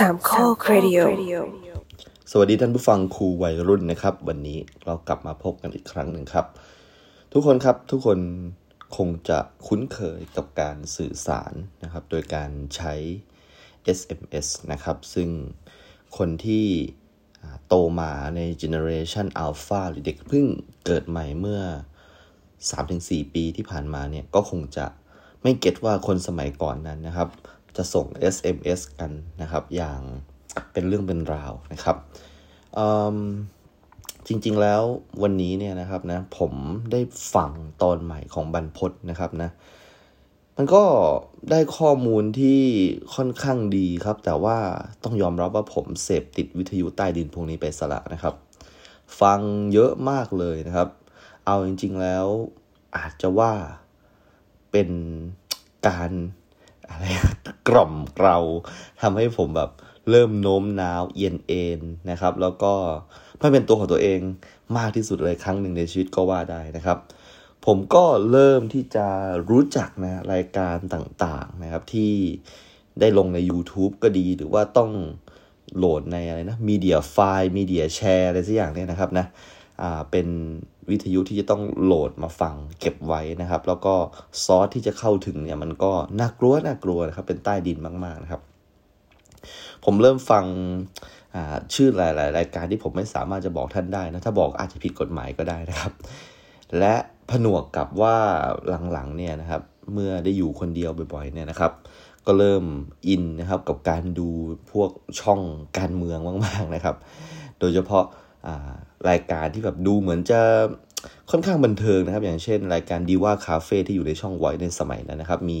สามข้อครดิโอสวัสดีท่านผู้ฟังครูวัยรุ่นนะครับ วันนี้เรากลับมาพบกันอีกครั้งหนึ่งครับ ทุกคนครับทุกคนคงจะคุ้นเคยกับการสื่อสารนะครับ โดยการใช้ SMS นะครับ ซึ่งคนที่อ่าโตมาใน generation alpha หรือเด็กเพิ่งเกิดใหม่เมื่อ 3-4 ปีที่ผ่านมาเนี่ยก็คงจะไม่เก็ตว่าคนสมัยก่อนนั้นนะครับ จะส่ง SMS กันนะครับ อย่างเป็นเรื่องเป็นราวนะครับจริงๆแล้ววันนี้เนี่ยนะครับนะผมได้ฟังตอนใหม่ของบรรพศนะครับนะมันก็ได้ข้อมูลที่ค่อนข้างดีครับ แต่ว่าต้องยอมรับว่าผมเสพติดวิทยุใต้ดินพวกนี้ไปสละนะครับ ฟังเยอะมากเลยนะครับ เอาจริง ๆแล้วอาจจะว่าเป็นการ อะไรกล่อมเกลาทำให้ผมแบบเริ่มโน้มน้าวเอียนเอ็นนะครับ แล้วก็ไม่เป็นตัวของตัวเองมากที่สุดเลยครั้งหนึ่งในชีวิตก็ว่าได้นะครับ ผมก็เริ่มที่จะรู้จักนะรายการต่างๆนะครับที่ได้ลงใน YouTube ก็ดีหรือว่าต้องโหลดในอะไรนะมีเดียไฟล์มีเดียแชร์อะไรสักอย่างเนี่ยนะครับนะอ่าเป็น วิทยุที่จะต้องโหลดมาฟังเก็บไว้นะครับ แล้วก็ซอสที่จะเข้าถึงเนี่ยมันก็น่ากลัวน่ากลัวนะครับ เป็นใต้ดินมาก ๆนะครับ ผมเริ่มฟังชื่อหลาย ๆ รายการที่ผมไม่สามารถจะบอกท่านได้นะ ถ้าบอกอาจจะผิดกฎหมายก็ได้นะครับ และผนวกกับว่าหลัง ๆ เนี่ยนะครับ เมื่อได้อยู่คนเดียวบ่อย ๆ เนี่ยนะครับก็เริ่มอินนะครับกับการดูพวกช่องการเมืองมาก ๆ นะครับ โดยเฉพาะ รายการที่แบบดูเหมือนจะค่อนข้างบันเทิงนะครับ อย่างเช่น รายการดีว่าคาเฟ่ที่อยู่ในช่องไว้ในสมัยนั้นนะครับ มี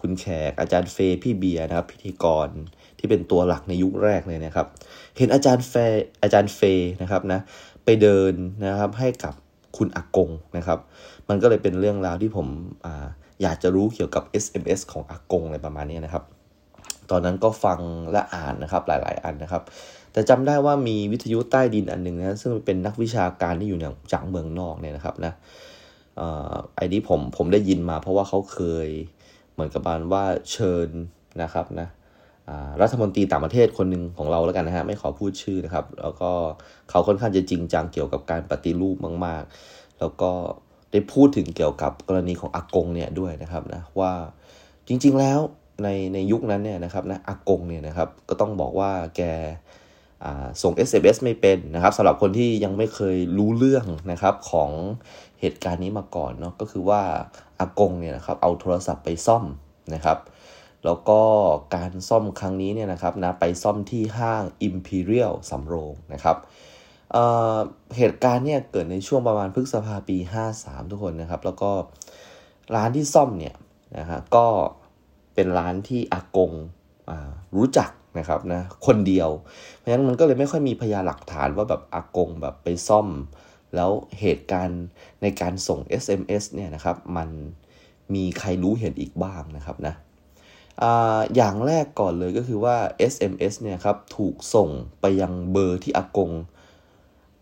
คุณแขกอาจารย์เฟย์พี่เบียร์นะครับ พิธีกรที่เป็นตัวหลักในยุคแรกเลยนะครับ เห็นอาจารย์เฟย์อาจารย์เฟย์นะครับนะไปเดินนะครับให้กับคุณอากงนะครับ มันก็เลยเป็นเรื่องราวที่ผมออยากจะรู้เกี่ยวกับ SMS ของอากงอะไรประมาณนี้นะครับ ตอนนั้นก็ฟังและอ่านนะครับหลาย ๆ อันนะครับ แต่จำได้ว่ามีวิทยุใต้ดินอันหนึ่งนะซึ่งเป็นนักวิชาการที่อยู่เนี่ยจากเมืองนอกเนี่ยนะครับนะอไอ้นี้ผมผมได้ยินมาเพราะว่าเขาเคยเหมือนกับการว่าเชิญนะครับนะรัฐมนตรีต่างประเทศคนหนึ่งของเราแล้วกันนะฮะไม่ขอพูดชื่อนะครับ แล้วก็เขาค่อนข้างจะจริงจังเกี่ยวกับการปฏิรูปมาก ๆ แล้วก็ได้พูดถึงเกี่ยวกับกรณีของอากงเนี่ยด้วยนะครับนะว่าจริงๆแล้วในในยุคนั้นเนี่ยนะครับนะอากงเนี่ยนะครับก็ต้องบอกว่าแก ส่ง SMS ไม่เป็นนะครับสำหรับคนที่ยังไม่เคยรู้เรื่องนะครับของเหตุการณ์นี้มาก่อนเนาะก็คือว่าอากงเนี่ยนะครับเอาโทรศัพท์ไปซ่อมนะครับ แล้วก็การซ่อมครั้งนี้เนี่ยนะครับนะไปซ่อมที่ห้าง Imperial สำโรงนะครับเเหตุการณ์เนี่ยเกิดในช่วงประมาณพฤษภาปี 53 ทุกคนนะครับ แล้วก็ร้านที่ซ่อมเนี่ยนะฮะก็เป็นร้านที่อากงรู้จัก นะครับนะคนเดียว เพราะฉะนั้นมันก็เลยไม่ค่อยมีพยานหลักฐานว่าแบบอากงแบบไปซ่อม แล้วเหตุการณ์ในการส่ง SMS เนี่ยนะครับมันมีใครรู้เห็นอีกบ้างนะครับนะอย่างแรกก่อนเลยก็คือว่า SMS เนี่ยครับถูกส่งไปยังเบอร์ที่อากง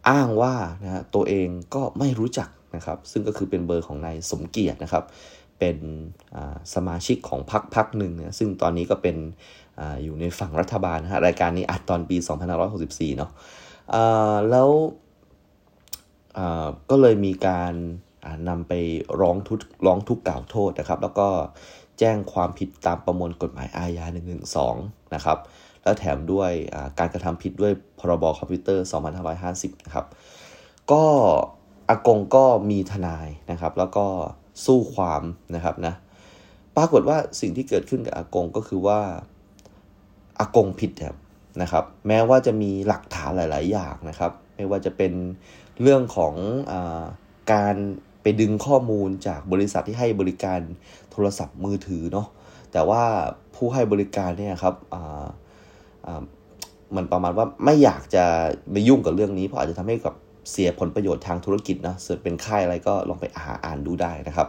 อ้างว่านะฮะตัวเองก็ไม่รู้จักนะครับ ซึ่งก็คือเป็นเบอร์ของนายสมเกียรตินะครับ เป็นสมาชิกของพรรคพรรคหนึ่งนะซึ่งตอนนี้ก็เป็น อยู่ในฝั่งรัฐบาลนะฮะรายการนี้อัดตอนปี 2564 เนาะอ่าแล้วก็เลยมีการนำไปร้องทุกร้องทุกข์กล่าวโทษนะครับ แล้วก็แจ้งความผิดตามประมวลกฎหมายอาญา 112 นะครับ แล้วแถมด้วยการกระทำผิดด้วยพรบคอมพิวเตอร์ 2550 นะครับ ก็อากงก็มีทนายนะครับ แล้วก็สู้ความนะครับนะ ปรากฏว่าสิ่งที่เกิดขึ้นกับอากงก็คือว่า อากงผิดครับนะครับ แม้ว่าจะมีหลักฐานหลาย ๆ อย่างนะครับ ไม่ว่าจะเป็นเรื่องของอการไปดึงข้อมูลจากบริษัทที่ให้บริการโทรศัพท์มือถือเนาะแต่ว่าผู้ให้บริการเนี่ยครับมันประมาณว่าไม่อยากจะไปยุ่งกับเรื่องนี้เพราะอาจจะทำให้กับเสียผลประโยชน์ทางธุรกิจนะส่วนเป็นค่ายอะไรก็ลองไปหาอ่านดูได้นะครับ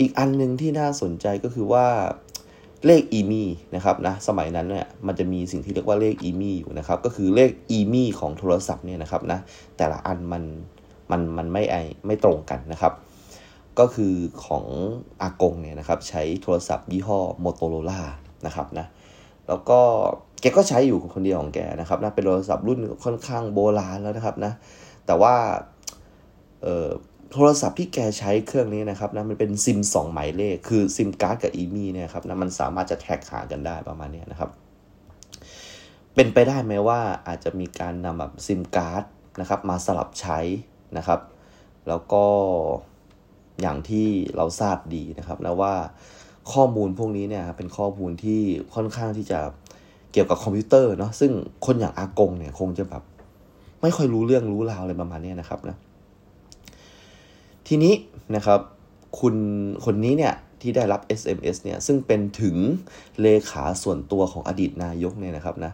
อีกอันหนึ่งที่น่าสนใจก็คือว่า เลขอีมี่นะครับนะสมัยนั้นเนี่ยมันจะมีสิ่งที่เรียกว่าเลขอีมี่อยู่นะครับก็คือเลขอีมี่ของโทรศัพท์เนี่ยนะครับนะแต่ละอันมันมันมันไม่ไอไม่ตรงกันนะครับ ก็คือของอากงเนี่ยนะครับใช้โทรศัพท์ยี่ห้อ Motorola นะครับนะแล้วก็แกก็ใช้อยู่คนเดียวของแกนะครับนะเป็นโทรศัพท์รุ่นค่อนข้างโบราณแล้วนะครับนะแต่ว่าเออ โทรศัพท์ที่แกใช้เครื่องนี้นะครับนะมันเป็นซิมสองหมายเลข คือซิมการ์ดกับอีมี่เนี่ยครับนะมันสามารถจะแท็กหากันได้ประมาณนี้นะครับ เป็นไปได้ไหมว่าอาจจะมีการนำแบบซิมการ์ดนะครับมาสลับใช้นะครับ แล้วก็อย่างที่เราทราบดีนะครับนะว่าข้อมูลพวกนี้เนี่ยเป็นข้อมูลที่ค่อนข้างที่จะเกี่ยวกับคอมพิวเตอร์เนาะซึ่งคนอย่างอากงเนี่ยคงจะแบบไม่ค่อยรู้เรื่องรู้ราวอะไรประมาณนี้นะครับนะ ทีนี้นะครับคุณคนนี้เนี่ยที่ได้รับ SMS เนี่ยซึ่งเป็นถึงเลขาส่วนตัวของอดีตนายกเนี่ยนะครับนะ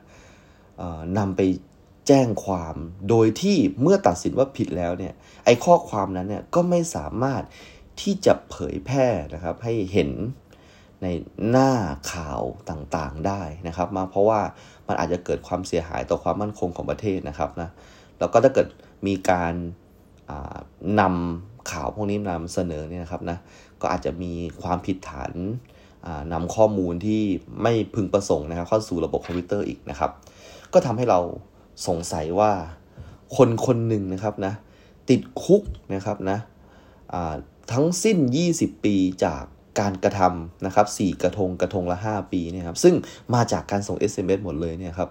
นำไปแจ้งความโดยที่เมื่อตัดสินว่าผิดแล้วเนี่ยไอ้ข้อความนั้นเนี่ยก็ไม่สามารถที่จะเผยแพร่นะครับให้เห็นในหน้าข่าวต่างๆได้นะครับ มาเพราะว่ามันอาจจะเกิดความเสียหายต่อความมั่นคงของประเทศนะครับนะแล้วก็ถ้าเกิดมีการนำ ข่าวพวกนี้นำเสนอเนี่ยนะครับนะก็อาจจะมีความผิดฐานนำข้อมูลที่ไม่พึงประสงค์นะครับ เข้าสู่ระบบคอมพิวเตอร์อีกนะครับ ก็ทำให้เราสงสัยว่าคนคนหนึ่งนะครับนะติดคุกนะครับนะทั้งสิ้น 20 ปีจากการกระทำนะครับ4กระทงกระทงละ 5 ปีเนี่ยครับซึ่งมาจากการส่ง SMS หมดเลยเนี่ยครับ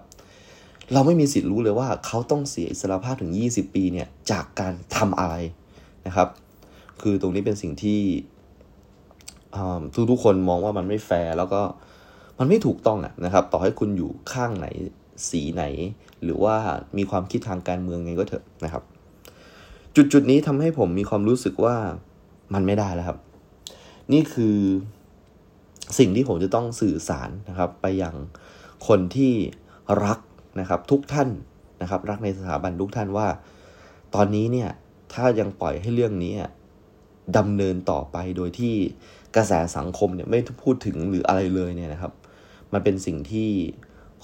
เราไม่มีสิทธิ์รู้เลยว่าเขาต้องเสียอิสรภาพถึง 20 ปีเนี่ยจากการทำอะไร นะครับ คือตรงนี้เป็นสิ่งที่ทุกทุกคนมองว่ามันไม่แฟร์แล้วก็มันไม่ถูกต้องอะนะครับ ต่อให้คุณอยู่ข้างไหนสีไหน หรือว่ามีความคิดทางการเมืองไงก็เถอะนะครับ จุดจุดนี้ทำให้ผมมีความรู้สึกว่ามันไม่ได้แล้วครับ นี่คือสิ่งที่ผมจะต้องสื่อสารนะครับ ไปยังคนที่รักนะครับ ทุกท่านนะครับ รักในสถาบันทุกท่านว่า ตอนนี้เนี่ย ถ้ายังปล่อยให้เรื่องนี้ดำเนินต่อไปโดยที่กระแสสังคมเนี่ยไม่พูดถึงหรืออะไรเลยเนี่ยนะครับ มันเป็นสิ่งที่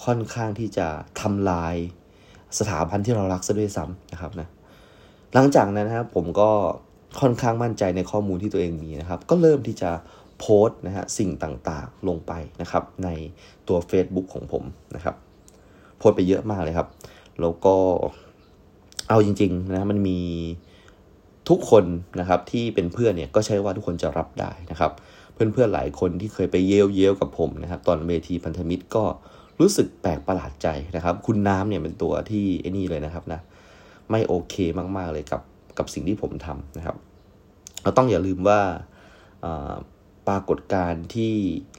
ค่อนข้างที่จะทำลายสถาบันที่เรารักซะด้วยซ้ำนะครับนะหลังจากนั้นนะครับผมก็ค่อนข้างมั่นใจในข้อมูลที่ตัวเองมีนะครับ ก็เริ่มที่จะโพสต์นะฮะสิ่งต่างๆลงไปนะครับ ในตัว Facebook ของผมนะครับ โพสต์ไปเยอะมากเลยครับ แล้วก็เอาจริงๆนะมันมี ทุกคนนะครับที่เป็นเพื่อนเนี่ยก็ใช่ว่าทุกคนจะรับได้นะครับ เพื่อนๆหลายคนที่เคยไปเย้ยเย้ยวกับผมนะครับ ตอนเวทีพันธมิตรก็รู้สึกแปลกประหลาดใจนะครับ คุณน้ำเนี่ยเป็นตัวที่ไอ้นี่เลยนะครับนะไม่โอเคมากๆเลยกับกับสิ่งที่ผมทำนะครับ เราต้องอย่าลืมว่าปรากฏการณ์ที่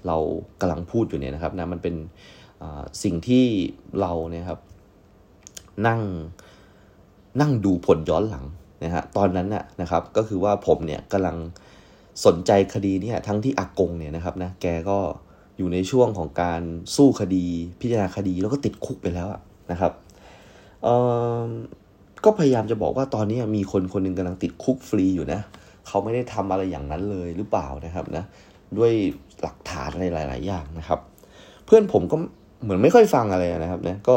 เรากำลังพูดอยู่เนี่ยนะครับนะมันเป็นสิ่งที่เราเนี่ยครับนั่งนั่งดูผลย้อนหลัง นะฮะตอนนั้นน่ะนะครับก็คือว่าผมเนี่ยกำลังสนใจคดีนี้ทั้งที่อากงเนี่ยนะครับนะแกก็อยู่ในช่วงของการสู้คดีพิจารณาคดีแล้วก็ติดคุกไปแล้วนะครับก็พยายามจะบอกว่าตอนนี้มีคนคนหนึ่งกำลังติดคุกฟรีอยู่นะเขาไม่ได้ทำอะไรอย่างนั้นเลยหรือเปล่านะครับนะด้วยหลักฐานอะไรหลาย ๆ อย่างนะครับ เพื่อนผมก็เหมือนไม่ค่อยฟังอะไรนะครับนะก็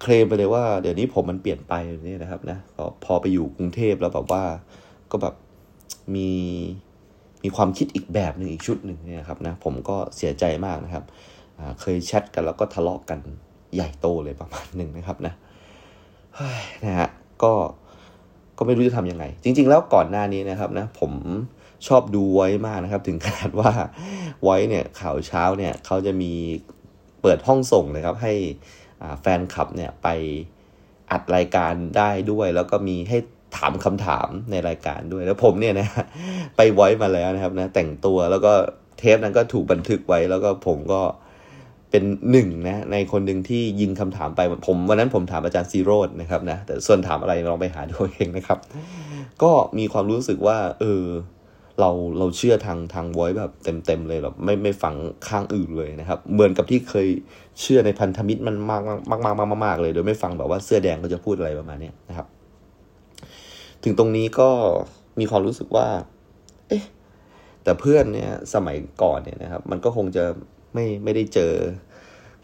เคลมไปเลยว่าเดี๋ยวนี้ผมมันเปลี่ยนไปนี่นะครับนะพอไปอยู่กรุงเทพแล้วแบบว่าก็แบบมีมีความคิดอีกแบบหนึ่งอีกชุดหนึ่งเนี่ยครับนะผมก็เสียใจมากนะครับเคยแชทกันแล้วก็ทะเลาะกกันใหญ่โตเลยประมาณหนึ่งนะครับนะนะฮะก็ก็ไม่รู้จะทำยังไง จริง ๆ แล้วก่อนหน้านี้นะครับนะผมชอบดูไว้มากนะครับ ถึงขนาดว่าไว้เนี่ยข่าวเช้าเนี่ยเขาจะมีเปิดห้องส่งนะครับ ให้ แฟนคลับเนี่ยไปอัดรายการได้ด้วย แล้วก็มีให้ถามคำถามในรายการด้วย แล้วผมเนี่ยนะไปไว้มาแล้วนะครับนะแต่งตัวแล้วก็เทปนั้นก็ถูกบันทึกไว้ แล้วก็ผมก็เป็นหนึ่งนะในคนหนึ่งที่ยิงคำถามไปผมวันนั้นผมถามอาจารย์ซีโรดนะครับนะแต่ส่วนถามอะไรลองไปหาดูเองนะครับ ก็มีความรู้สึกว่า เออ เราเราเชื่อทางทางไว้แบบเต็มๆเลยแบบไม่ไม่ฟังข้างอื่นเลยนะครับ เหมือนกับที่เคยเชื่อในพันธมิตรมันมากมากมากมากมากเลยโดยไม่ฟังแบบว่าเสื้อแดงเขาจะพูดอะไรประมาณนี้นะครับ ถึงตรงนี้ก็มีความรู้สึกว่า เอ๊ะแต่เพื่อนเนี่ยสมัยก่อนเนี่ยนะครับ มันก็คงจะไม่ไม่ได้เจอ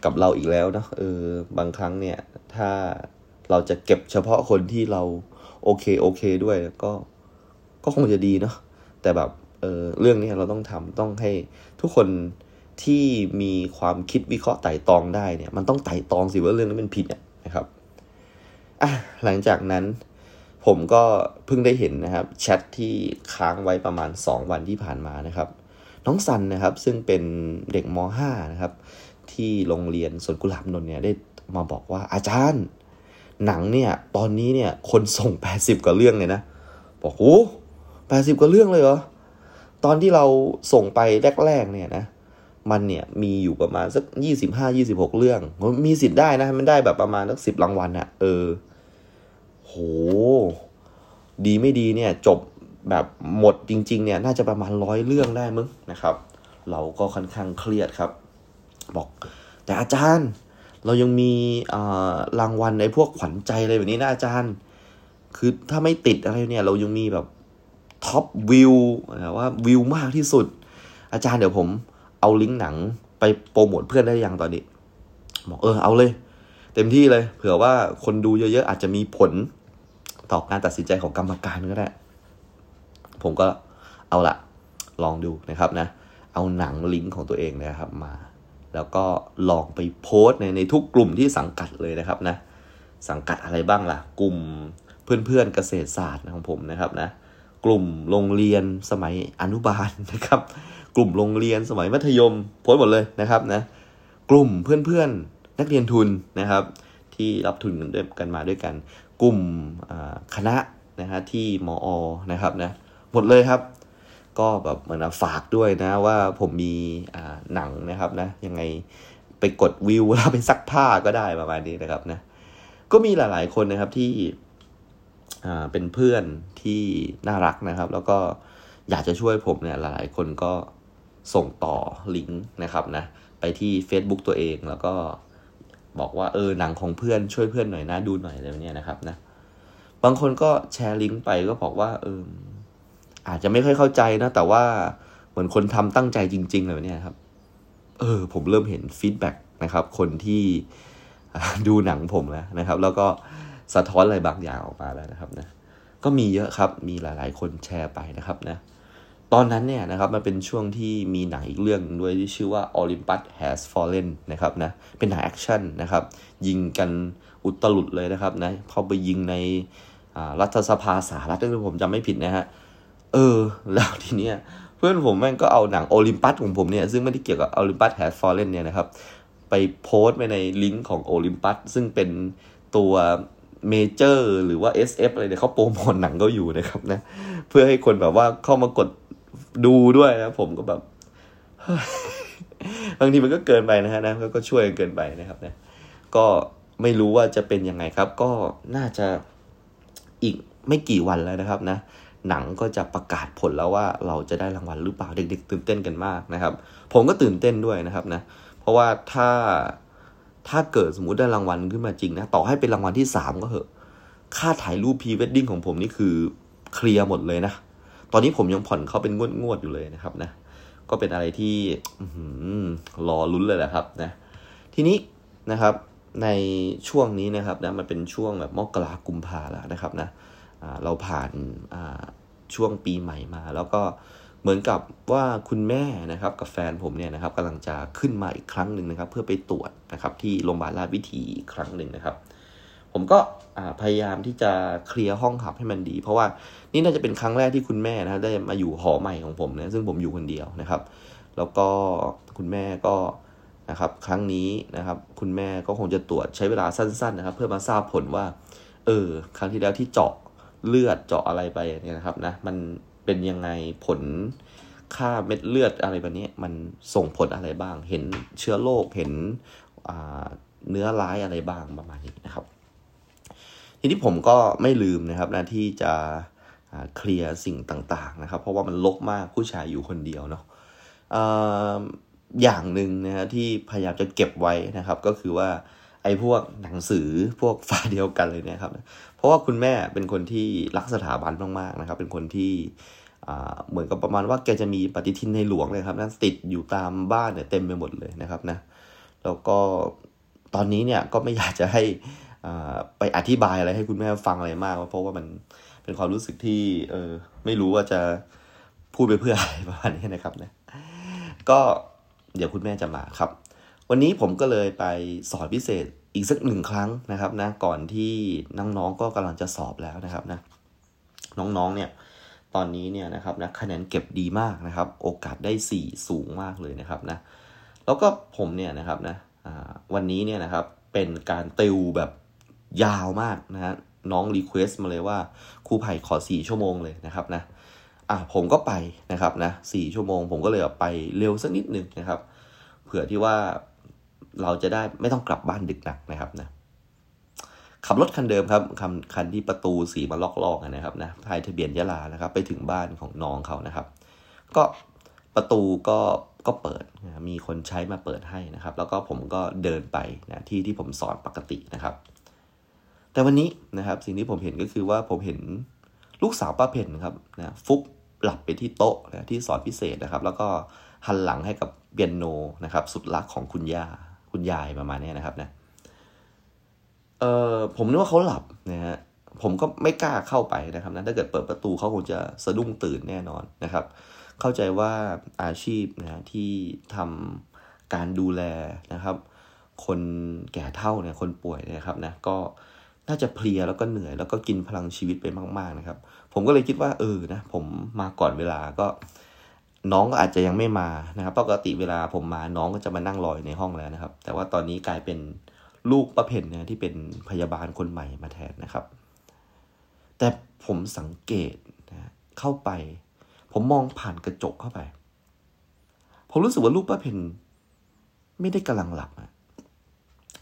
กับเราอีกแล้วนะเออบางครั้งเนี่ย ถ้าเราจะเก็บเฉพาะคนที่เราโอเคโอเคด้วยก็ก็คงจะดีเนาะ แต่แบบเออเรื่องนี้เราต้องทำต้องให้ทุกคนที่มีความคิดวิเคราะห์ไต่ตองได้เนี่ย มันต้องไต่ตองสิว่าเรื่องนั้นเป็นผิดนะครับอะหลังจากนั้นผมก็เพิ่งได้เห็นนะครับแชทที่ค้างไว้ประมาณ 2 วันที่ผ่านมานะครับ น้องซันนะครับ ซึ่งเป็นเด็กม .5 นะครับ ที่โรงเรียนสวนกุหลาบนนท์เนี่ยได้มาบอกว่าอาจารย์ หนังเนี่ย ตอนนี้เนี่ยคนส่ง 80 กว่าเรื่องเลยนะ บอกโอ้ แปดสิบกว่าเรื่องเลยเหรอ ตอนที่เราส่งไปแรกๆเนี่ยนะ มันเนี่ยมีอยู่ประมาณสักยี่สิบห้ายี่สิบหกเรื่อง มีสิทธิ์ได้นะ มันได้แบบประมาณสักสิบรางวัลอะเออ โห ดีไม่ดีเนี่ย จบแบบหมดจริง ๆ เนี่ย น่าจะประมาณร้อยเรื่องได้มึงนะครับ เราก็ค่อนข้างเครียดครับ บอก แต่อาจารย์ เรายังมีรางวัลในพวกขวัญใจอะไรแบบนี้นะอาจารย์ คือถ้าไม่ติดอะไรเนี่ย เรายังมีแบบ ท็อปวิวว่าวิวมากที่สุด อาจารย์เดี๋ยวผมเอาลิงก์หนังไปโปรโมทเพื่อนได้ยังตอนนี้บอกเออเอาเลย เต็มที่เลย เผื่อว่าคนดูเยอะๆอาจจะมีผลต่อการตัดสินใจของกรรมการก็ได้ผมก็เอาละลองดูนะครับนะ เอาหนังลิงก์ของตัวเองนะครับมา แล้วก็ลองไปโพสในในทุกกลุ่มที่สังกัดเลยนะครับนะ สังกัดอะไรบ้างล่ะ กลุ่มเพื่อนๆเกษตรศาสตร์ของผมนะครับนะ กลุ่มโรงเรียนสมัยอนุบาลนะครับ กลุ่มโรงเรียนสมัยมัธยมโพสหมดเลยนะครับนะกลุ่มเพื่อนๆนักเรียนทุนนะครับ ที่รับทุนกันด้วยกันมาด้วยกัน กลุ่มคณะนะฮะที่มอนะครับนะหมดเลยครับ ก็แบบเหมือนฝากด้วยนะว่าผมมีหนังนะครับนะยังไงไปกดวิวแล้วไปซักผ้าก็ได้ประมาณนี้นะครับนะก็มีหลายๆคนนะครับที่ เป็นเพื่อนที่น่ารักนะครับ แล้วก็อยากจะช่วยผมเนี่ยหลายคนก็ส่งต่อลิงก์นะครับนะไปที่ Facebook ตัวเองแล้วก็บอกว่าเออหนังของเพื่อนช่วยเพื่อนหน่อยนะดูหน่อยอะไรเนี้ยนะครับนะบางคนก็แชร์ลิงก์ไปก็บอกว่าเอออาจจะไม่ค่อยเข้าใจนะ แต่ว่าเหมือนคนทำตั้งใจจริงๆเลยเนี่ยครับ เออ ผมเริ่มเห็น feedback นะครับ คนที่ดูหนังผมแล้วนะครับ แล้วก็ สะท้อนอะไรบางอย่างออกมาแล้วนะครับนะก็มีเยอะครับมีหลาย ๆ คนแชร์ไปนะครับนะตอนนั้นเนี่ยนะครับมันเป็นช่วงที่มีหนังอีกเรื่องด้วยที่ชื่อว่า Olympus Has Fallen นะครับนะเป็นหนังแอคชั่นนะครับยิงกันอุตลุดเลยนะครับนะพอไปยิงในรัฐสภาสหรัฐถ้าผมจำไม่ผิดนะฮะเออ แล้วทีเนี้ยเพื่อนผมแม่งก็เอาหนังโอลิมปัสของผมเนี่ย ซึ่งไม่ได้เกี่ยวกับ Olympus Has Fallen เนี่ยนะครับ ไปโพสต์ไปในลิงก์ของโอลิมปัสซึ่งเป็นตัว เมเจอร์หรือว่า SF อะไรเนี่ยเขาโปรโมทหนังก็อยู่นะครับนะ เพื่อให้คนแบบว่าเข้ามากดดูด้วยนะ ผมก็แบบบางทีมันก็เกินไปนะฮะนะก็ช่วยเกินไปนะครับนะ ก็ไม่รู้ว่าจะเป็นยังไงครับ ก็น่าจะอีกไม่กี่วันแล้วนะครับนะ หนังก็จะประกาศผลแล้วว่าเราจะได้รางวัลหรือเปล่าเด็กๆ ตื่นเต้นกันมากนะครับ ผมก็ตื่นเต้นด้วยนะครับนะ เพราะว่าถ้า ถ้าเกิดสมมติได้รางวัลขึ้นมาจริงนะต่อให้เป็นรางวัลที่สามก็เหอะค่าถ่ายรูปพรีเวดดิ้งของผมนี่คือเคลียร์หมดเลยนะ ตอนนี้ผมยังผ่อนเขาเป็นงวดงวดอยู่เลยนะครับนะ ก็เป็นอะไรที่รอลุ้นเลยแหละครับนะ ทีนี้นะครับในช่วงนี้นะครับนะมันเป็นช่วงแบบมกรากุมภาแล้วนะครับนะเราผ่านช่วงปีใหม่มา แล้วก็ เหมือนกับว่าคุณแม่นะครับกับแฟนผมเนี่ยนะครับกำลังจะขึ้นมาอีกครั้งหนึ่งนะครับ เพื่อไปตรวจนะครับที่โรงพยาบาลราชวิถีอีกครั้งหนึ่งนะครับ ผมก็พยายามที่จะเคลียร์ห้องขับให้มันดี เพราะว่านี่น่าจะเป็นครั้งแรกที่คุณแม่นะครับได้มาอยู่หอใหม่ของผมนะซึ่งผมอยู่คนเดียวนะครับ แล้วก็คุณแม่ก็นะครับครั้งนี้นะครับ คุณแม่ก็คงจะตรวจใช้เวลาสั้น ๆ นะครับ เพื่อมาทราบผลว่า เออ ครั้งที่แล้วที่เจาะเลือดเจาะอะไรไปเนี่ยนะครับนะมัน เป็นยังไงผลค่าเม็ดเลือดอะไรแบบนี้มันส่งผลอะไรบ้าง เห็นเชื้อโรคเห็นเนื้อร้ายอะไรบ้างประมาณนี้นะครับ ทีนี้ผมก็ไม่ลืมนะครับนะที่จะเคลียร์สิ่งต่างๆนะครับ เพราะว่ามันลกมากผู้ชายอยู่คนเดียวเนาะอย่างหนึ่งนะฮะที่พยายามจะเก็บไว้นะครับ ก็คือว่า ไอ้พวกหนังสือพวกฝาเดียวกันเลยนะครับ เพราะว่าคุณแม่เป็นคนที่รักสถาบันมากๆนะครับ เป็นคนที่เหมือนกับประมาณว่าแกจะมีปฏิทินในหลวงเลยครับนั่นติดอยู่ตามบ้านเนี่ยเต็มไปหมดเลยนะครับนะแล้วก็ตอนนี้เนี่ยก็ไม่อยากจะให้ไปอธิบายอะไรให้คุณแม่ฟังอะไรมาก เพราะว่ามันเป็นความรู้สึกที่เออไม่รู้ว่าจะพูดไปเพื่ออะไรประมาณนี้นะครับนะก็เดี๋ยวคุณแม่จะมาครับ วันนี้ผมก็เลยไปสอนพิเศษอีกสักหนึ่งครั้งนะครับนะก่อนที่น้องๆก็กำลังจะสอบแล้วนะครับนะน้องๆเนี่ยตอนนี้เนี่ยนะครับนะคะแนนเก็บดีมากนะครับ โอกาสได้ 4 สูงมากเลยนะครับนะแล้วก็ผมเนี่ยนะครับนะวันนี้เนี่ยนะครับเป็นการติวแบบยาวมากนะฮะน้อง request มาเลยว่าครูไผ่ขอ 4 ชั่วโมงเลยนะครับนะอะผมก็ไปนะครับนะสี่ชั่วโมง ผมก็เลยไปเร็วสักนิดหนึ่งนะครับ เผื่อที่ว่า เราจะได้ไม่ต้องกลับบ้านดึกหนักนะครับนะขับรถคันเดิมครับคันคันที่ประตูสีมาล็อกๆนะครับนะทายทะเบียนยะลานะครับ ไปถึงบ้านของน้องเขานะครับ ก็ประตูก็ก็เปิดนะมีคนใช้มาเปิดให้นะครับ แล้วก็ผมก็เดินไปนะที่ที่ผมสอนปกตินะครับ แต่วันนี้นะครับ สิ่งที่ผมเห็นก็คือว่าผมเห็นลูกสาวป้าเพนครับนะฟุบหลับไปที่โต๊ะนะที่สอนพิเศษนะครับ แล้วก็หันหลังให้กับเปียโนนะครับ สุดรักของคุณย่า คุณยายประมาณนี้นะครับนะเออผมนึกว่าเขาหลับนะฮะผมก็ไม่กล้าเข้าไปนะครับนะถ้าเกิดเปิดประตูเขาคงจะสะดุ้งตื่นแน่นอนนะครับ เข้าใจว่าอาชีพนะที่ทำการดูแลนะครับ คนแก่เท่าเนี่ยคนป่วยนะครับนะก็น่าจะเพลียแล้วก็เหนื่อยแล้วก็กินพลังชีวิตไปมาก ๆนะครับ ผมก็เลยคิดว่าเออนะผมมาก่อนเวลาก็ น้องก็อาจจะยังไม่มานะครับ ปกติเวลาผมมาน้องก็จะมานั่งรอยในห้องแล้วนะครับ แต่ว่าตอนนี้กลายเป็นลูกประเพณนะที่เป็นพยาบาลคนใหม่มาแทนนะครับ แต่ผมสังเกตนะเข้าไป ผมมองผ่านกระจกเข้าไป ผมรู้สึกว่าลูกป้าเพนไม่ได้กำลังหลับอะ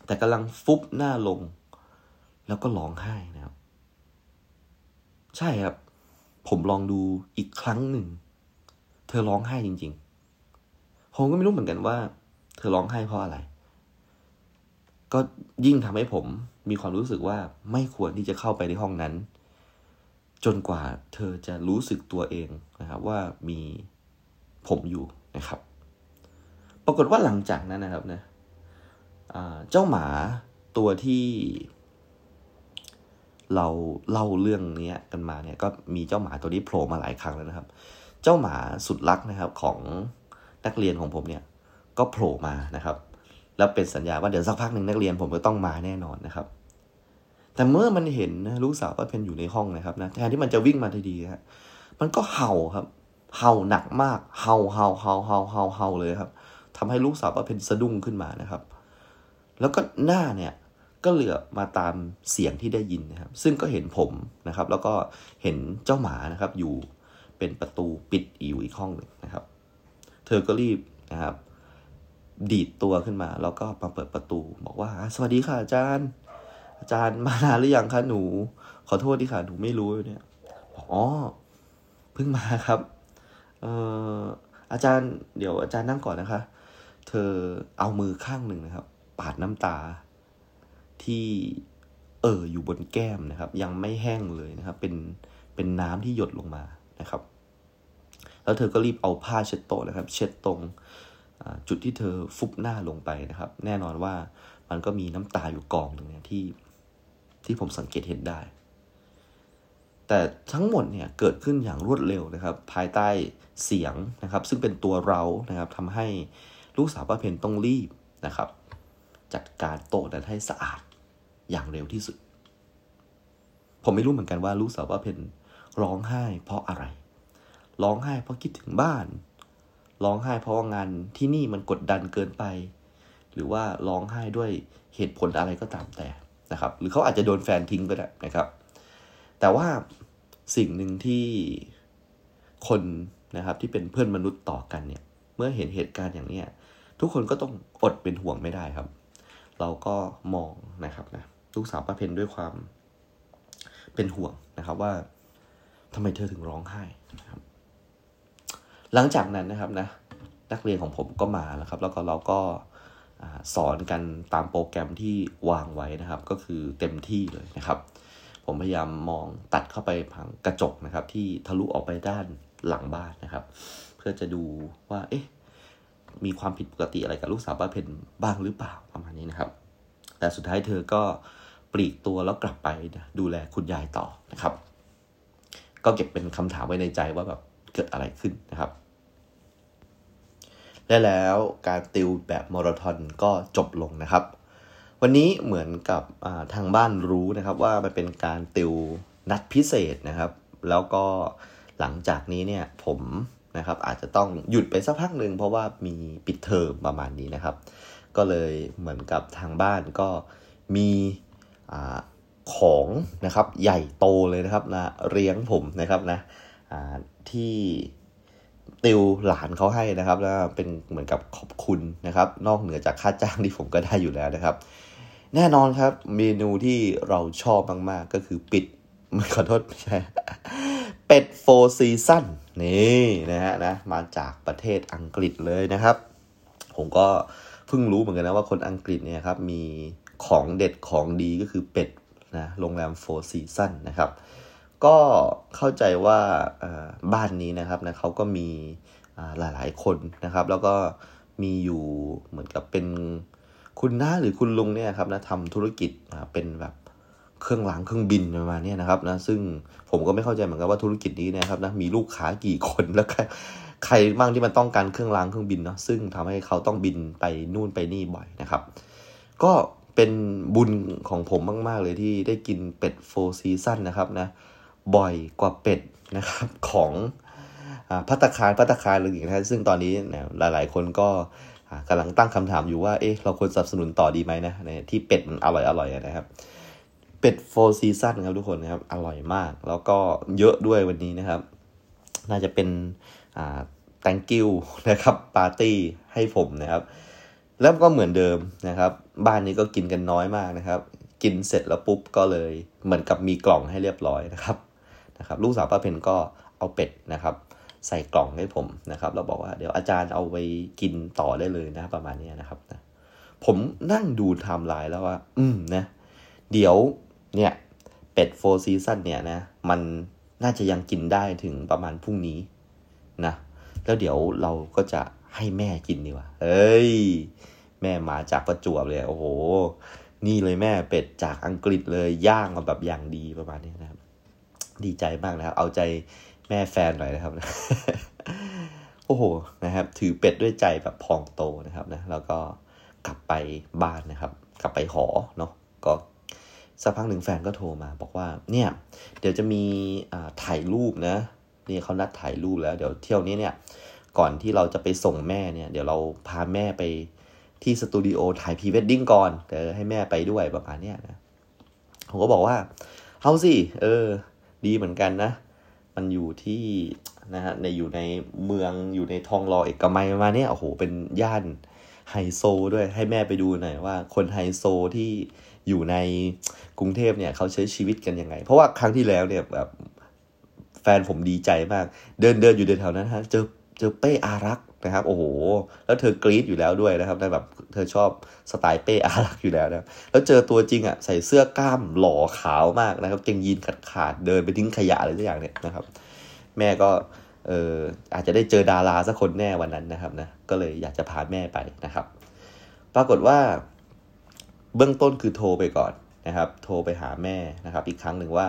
แต่กำลังฟุบหน้าลง แล้วก็ร้องไห้นะครับ ใช่ครับ ผมลองดูอีกครั้งหนึ่ง ธอร้องไห้จริงๆ ผมก็ไม่รู้เหมือนกันว่า เธอร้องไห้เพราะอะไร ก็ยิ่งทำให้ผมมีความรู้สึกว่าไม่ควรที่จะเข้าไปในห้องนั้น จนกว่าเธอจะรู้สึกตัวเองนะครับว่ามีผมอยู่นะครับ ปรากฏว่าหลังจากนั้นนะครับนะเจ้าหมาตัวที่เราเล่าเรื่องนี้กันมาเนี่ย ก็มีเจ้าหมาตัวนี้โผล่มาหลายครั้งแล้วนะครับ เจ้าหมาสุดรักนะครับของนักเรียนของผมเนี่ยก็โผล่มานะครับ แล้วเป็นสัญญาว่าเดี๋ยวสักพักหนึ่งนักเรียนผมจะต้องมาแน่นอนนะครับ แต่เมื่อมันเห็นนะลูกสาวป้าเพนอยู่ในห้องนะครับนะแทนที่มันจะวิ่งมาทีๆฮะมันก็เห่าครับ เห่าหนักมาก เห่าเห่าเห่าเห่าเห่าเห่าเลยครับทำให้ลูกสาวป้าเพนสะดุ้งขึ้นมานะครับ แล้วก็หน้าเนี่ยก็เหลือมาตามเสียงที่ได้ยินนะครับ ซึ่งก็เห็นผมนะครับ แล้วก็เห็นเจ้าหมานะครับอยู่ เป็นประตูปิดอยู่อีกห้องหนึ่งนะครับ เธอก็รีบนะครับ ดีดตัวขึ้นมา แล้วก็มาเปิดประตู บอกว่า สวัสดีค่ะอาจารย์ อาจารย์มานานหรือยังคะหนู ขอโทษที่ค่ะหนูไม่รู้เนี่ยบอ๋อเพิ่งมาครับ เอ่ออาจารย์เดี๋ยวอาจารย์นั่งก่อนนะคะ เธอเอามือข้างหนึ่งนะครับ ปาดน้ำตา ที่เอออยู่บนแก้มนะครับ ยังไม่แห้งเลยนะครับ เป็นเป็นน้ำที่หยดลงมานะครับ แล้วเธอก็รีบเอาผ้าเช็ดโต๊ะนะครับ เช็ดตรงจุดที่เธอฟุบหน้าลงไปนะครับ แน่นอนว่ามันก็มีน้ำตาอยู่กองหนึ่งเนี่ยที่ที่ผมสังเกตเห็นได้ แต่ทั้งหมดเนี่ยเกิดขึ้นอย่างรวดเร็วนะครับ ภายใต้เสียงนะครับ ซึ่งเป็นตัวเรานะครับทำให้ลูกสาวป้าเพนต้องรีบนะครับ จัดการโต๊ะนั้นให้สะอาดอย่างเร็วที่สุด ผมไม่รู้เหมือนกันว่าลูกสาวป้าเพนร้องไห้เพราะอะไร ร้องไห้เพราะคิดถึงบ้าน ร้องไห้เพราะว่างานที่นี่มันกดดันเกินไป หรือว่าร้องไห้ด้วยเหตุผลอะไรก็ตามแต่นะครับ หรือเขาอาจจะโดนแฟนทิ้งก็ได้นะครับ แต่ว่าสิ่งหนึ่งที่คนนะครับที่เป็นเพื่อนมนุษย์ต่อกันเนี่ย เมื่อเห็นเหตุการณ์อย่างนี้ทุกคนก็ต้องอดเป็นห่วงไม่ได้ครับ เราก็มองนะครับนะลูกสาวป้าเพนด้วยความเป็นห่วงนะครับว่าทำไมเธอถึงร้องไห้นะครับ หลังจากนั้นนะครับนะนักเรียนของผมก็มาแล้วครับ แล้วก็เราก็สอนกันตามโปรแกรมที่วางไว้นะครับ ก็คือเต็มที่เลยนะครับ ผมพยายามมองตัดเข้าไปผังกระจกนะครับ ที่ทะลุออกไปด้านหลังบ้านนะครับ เพื่อจะดูว่า เอ๊ะมีความผิดปกติอะไรกับลูกสาวป้าเพนบ้างหรือเปล่าประมาณนี้นะครับ แต่สุดท้ายเธอก็ปลีกตัวแล้วกลับไปดูแลคุณยายต่อนะครับ ก็เก็บเป็นคำถามไว้ในใจว่าแบบเกิดอะไรขึ้นนะครับ และแล้วการติวแบบมาราธอนก็จบลงนะครับ วันนี้เหมือนกับทางบ้านรู้นะครับว่ามันเป็นการติวนัดพิเศษนะครับ แล้วก็หลังจากนี้เนี่ยผมนะครับอาจจะต้องหยุดไปสักพักหนึ่งเพราะว่ามีปิดเทอมประมาณนี้นะครับ ก็เลยเหมือนกับทางบ้านก็มีอของนะครับใหญ่โตเลยนะครับนะเลี้ยงผมนะครับนะที่ ติวหลานเขาให้นะครับ แล้วเป็นเหมือนกับขอบคุณนะครับ นอกเหนือจากค่าจ้างที่ผมก็ได้อยู่แล้วนะครับ แน่นอนครับ เมนูที่เราชอบมากๆก็คือเป็ดไม่ขอโทษไม่ใช่เป็ด Four Seasons นี่นะฮะนะมาจากประเทศอังกฤษเลยนะครับ ผมก็เพิ่งรู้เหมือนกันนะว่าคนอังกฤษเนี่ยครับมีของเด็ดของดีก็คือเป็ดนะโรงแรม Four Seasons นะครับ ก็เข้าใจว่าบ้านนี้นะครับนะเขาก็มีหลายๆคนนะครับ แล้วก็มีอยู่เหมือนกับเป็นคุณน้าหรือคุณลุงเนี่ยครับนะทำธุรกิจเป็นแบบเครื่องล้างเครื่องบินประมาณนี้นะครับนะซึ่งผมก็ไม่เข้าใจเหมือนกันว่าธุรกิจนี้นะครับนะมีลูกค้ากี่คนแล้วใครบ้างที่มันต้องการเครื่องล้างเครื่องบินเนาะซึ่งทำให้เขาต้องบินไปนู่นไปนี่บ่อยนะครับ ก็เป็นบุญของผมมาก ๆ เลยที่ได้กินเป็ด Four Seasons นะครับนะ บ่อยกว่าเป็ดนะครับของภัตตาคารภัตตาคารหรืออย่างนั้นซึ่งตอนนี้หลาย ๆ คนก็กำลังตั้งคำถามอยู่ว่าเอ๊ะเราควรสนับสนุนต่อดีไหมนะที่เป็ดมันอร่อยอร่อยนะครับ เป็ด Four Seasons ครับทุกคนนะครับอร่อยมาก แล้วก็เยอะด้วยวันนี้นะครับ น่าจะเป็นอ่า thank you นะครับปาร์ตี้ให้ผมนะครับ แล้วก็เหมือนเดิมนะครับ บ้านนี้ก็กินกันน้อยมากนะครับ กินเสร็จแล้วปุ๊บก็เลยเหมือนกับมีกล่องให้เรียบร้อยนะครับ นะครับลูกสาวป้าเพนก็เอาเป็ดนะครับใส่กล่องให้ผมนะครับเราบอกว่าเดี๋ยวอาจารย์เอาไปกินต่อได้เลยนะประมาณนี้นะครับนะผมนั่งดูไทม์ไลน์แล้วว่า อืมนะ เดี๋ยวเนี่ยเป็ด Four Seasons เนี่ยนะ มันน่าจะยังกินได้ถึงประมาณพรุ่งนี้นะ แล้วเดี๋ยวเราก็จะให้แม่กินดีกว่าเอ้ย แม่มาจากประจวบเลย โอ้โห นี่เลยแม่เป็ดจากอังกฤษเลยย่างมาแบบอย่างดีประมาณนี้นะครับ ดีใจมากนะครับ เอาใจแม่แฟนหน่อยนะครับ โอ้โหนะครับ ถือเป็ดด้วยใจแบบพองโตนะครับนะ แล้วก็กลับไปบ้านนะครับ กลับไปหอเนาะก็สักพักหนึ่งแฟนก็โทรมา บอกว่าเนี่ย เดี๋ยวจะมีถ่ายรูปนะนี่เขานัดถ่ายรูปแล้ว เดี๋ยวเที่ยวนี้เนี่ย ก่อนที่เราจะไปส่งแม่เนี่ย เดี๋ยวเราพาแม่ไปที่สตูดิโอถ่ายพรีเวดดิ้งก่อนเดี๋ยวให้แม่ไปด้วยประมาณนี้นะผมก็บอกว่าเอาสิ เออ ดีเหมือนกันนะ มันอยู่ที่นะฮะในอยู่ในเมืองอยู่ในทองหล่อเอกมัยมาเนี่ยโอ้โหเป็นย่านไฮโซด้วยให้แม่ไปดูหน่อยว่าคนไฮโซที่อยู่ในกรุงเทพเนี่ยเขาใช้ชีวิตกันยังไง เพราะว่าครั้งที่แล้วเนี่ยแบบแฟนผมดีใจมาก เดินเดินอยู่แถวนั้นฮะเจอเจอเป้อารัก นะครับโอ้โห แล้วเธอกรี๊ดอยู่แล้วด้วยนะครับได้แบบเธอชอบสไตล์เป้อารักอยู่แล้วนะแล้วเจอตัวจริงอะใส่เสื้อกล้ามหล่อขาวมากนะครับเกงยีนขาดขาดเดินไปทิ้งขยะอะไรสักอย่างเนี่ยนะครับ แม่ก็เอออาจจะได้เจอดาราสักคนแน่วันนั้นนะครับนะก็เลยอยากจะพาแม่ไปนะครับ ปรากฏว่า เบื้องต้นคือโทรไปก่อนนะครับ โทรไปหาแม่นะครับ อีกครั้งหนึ่งว่า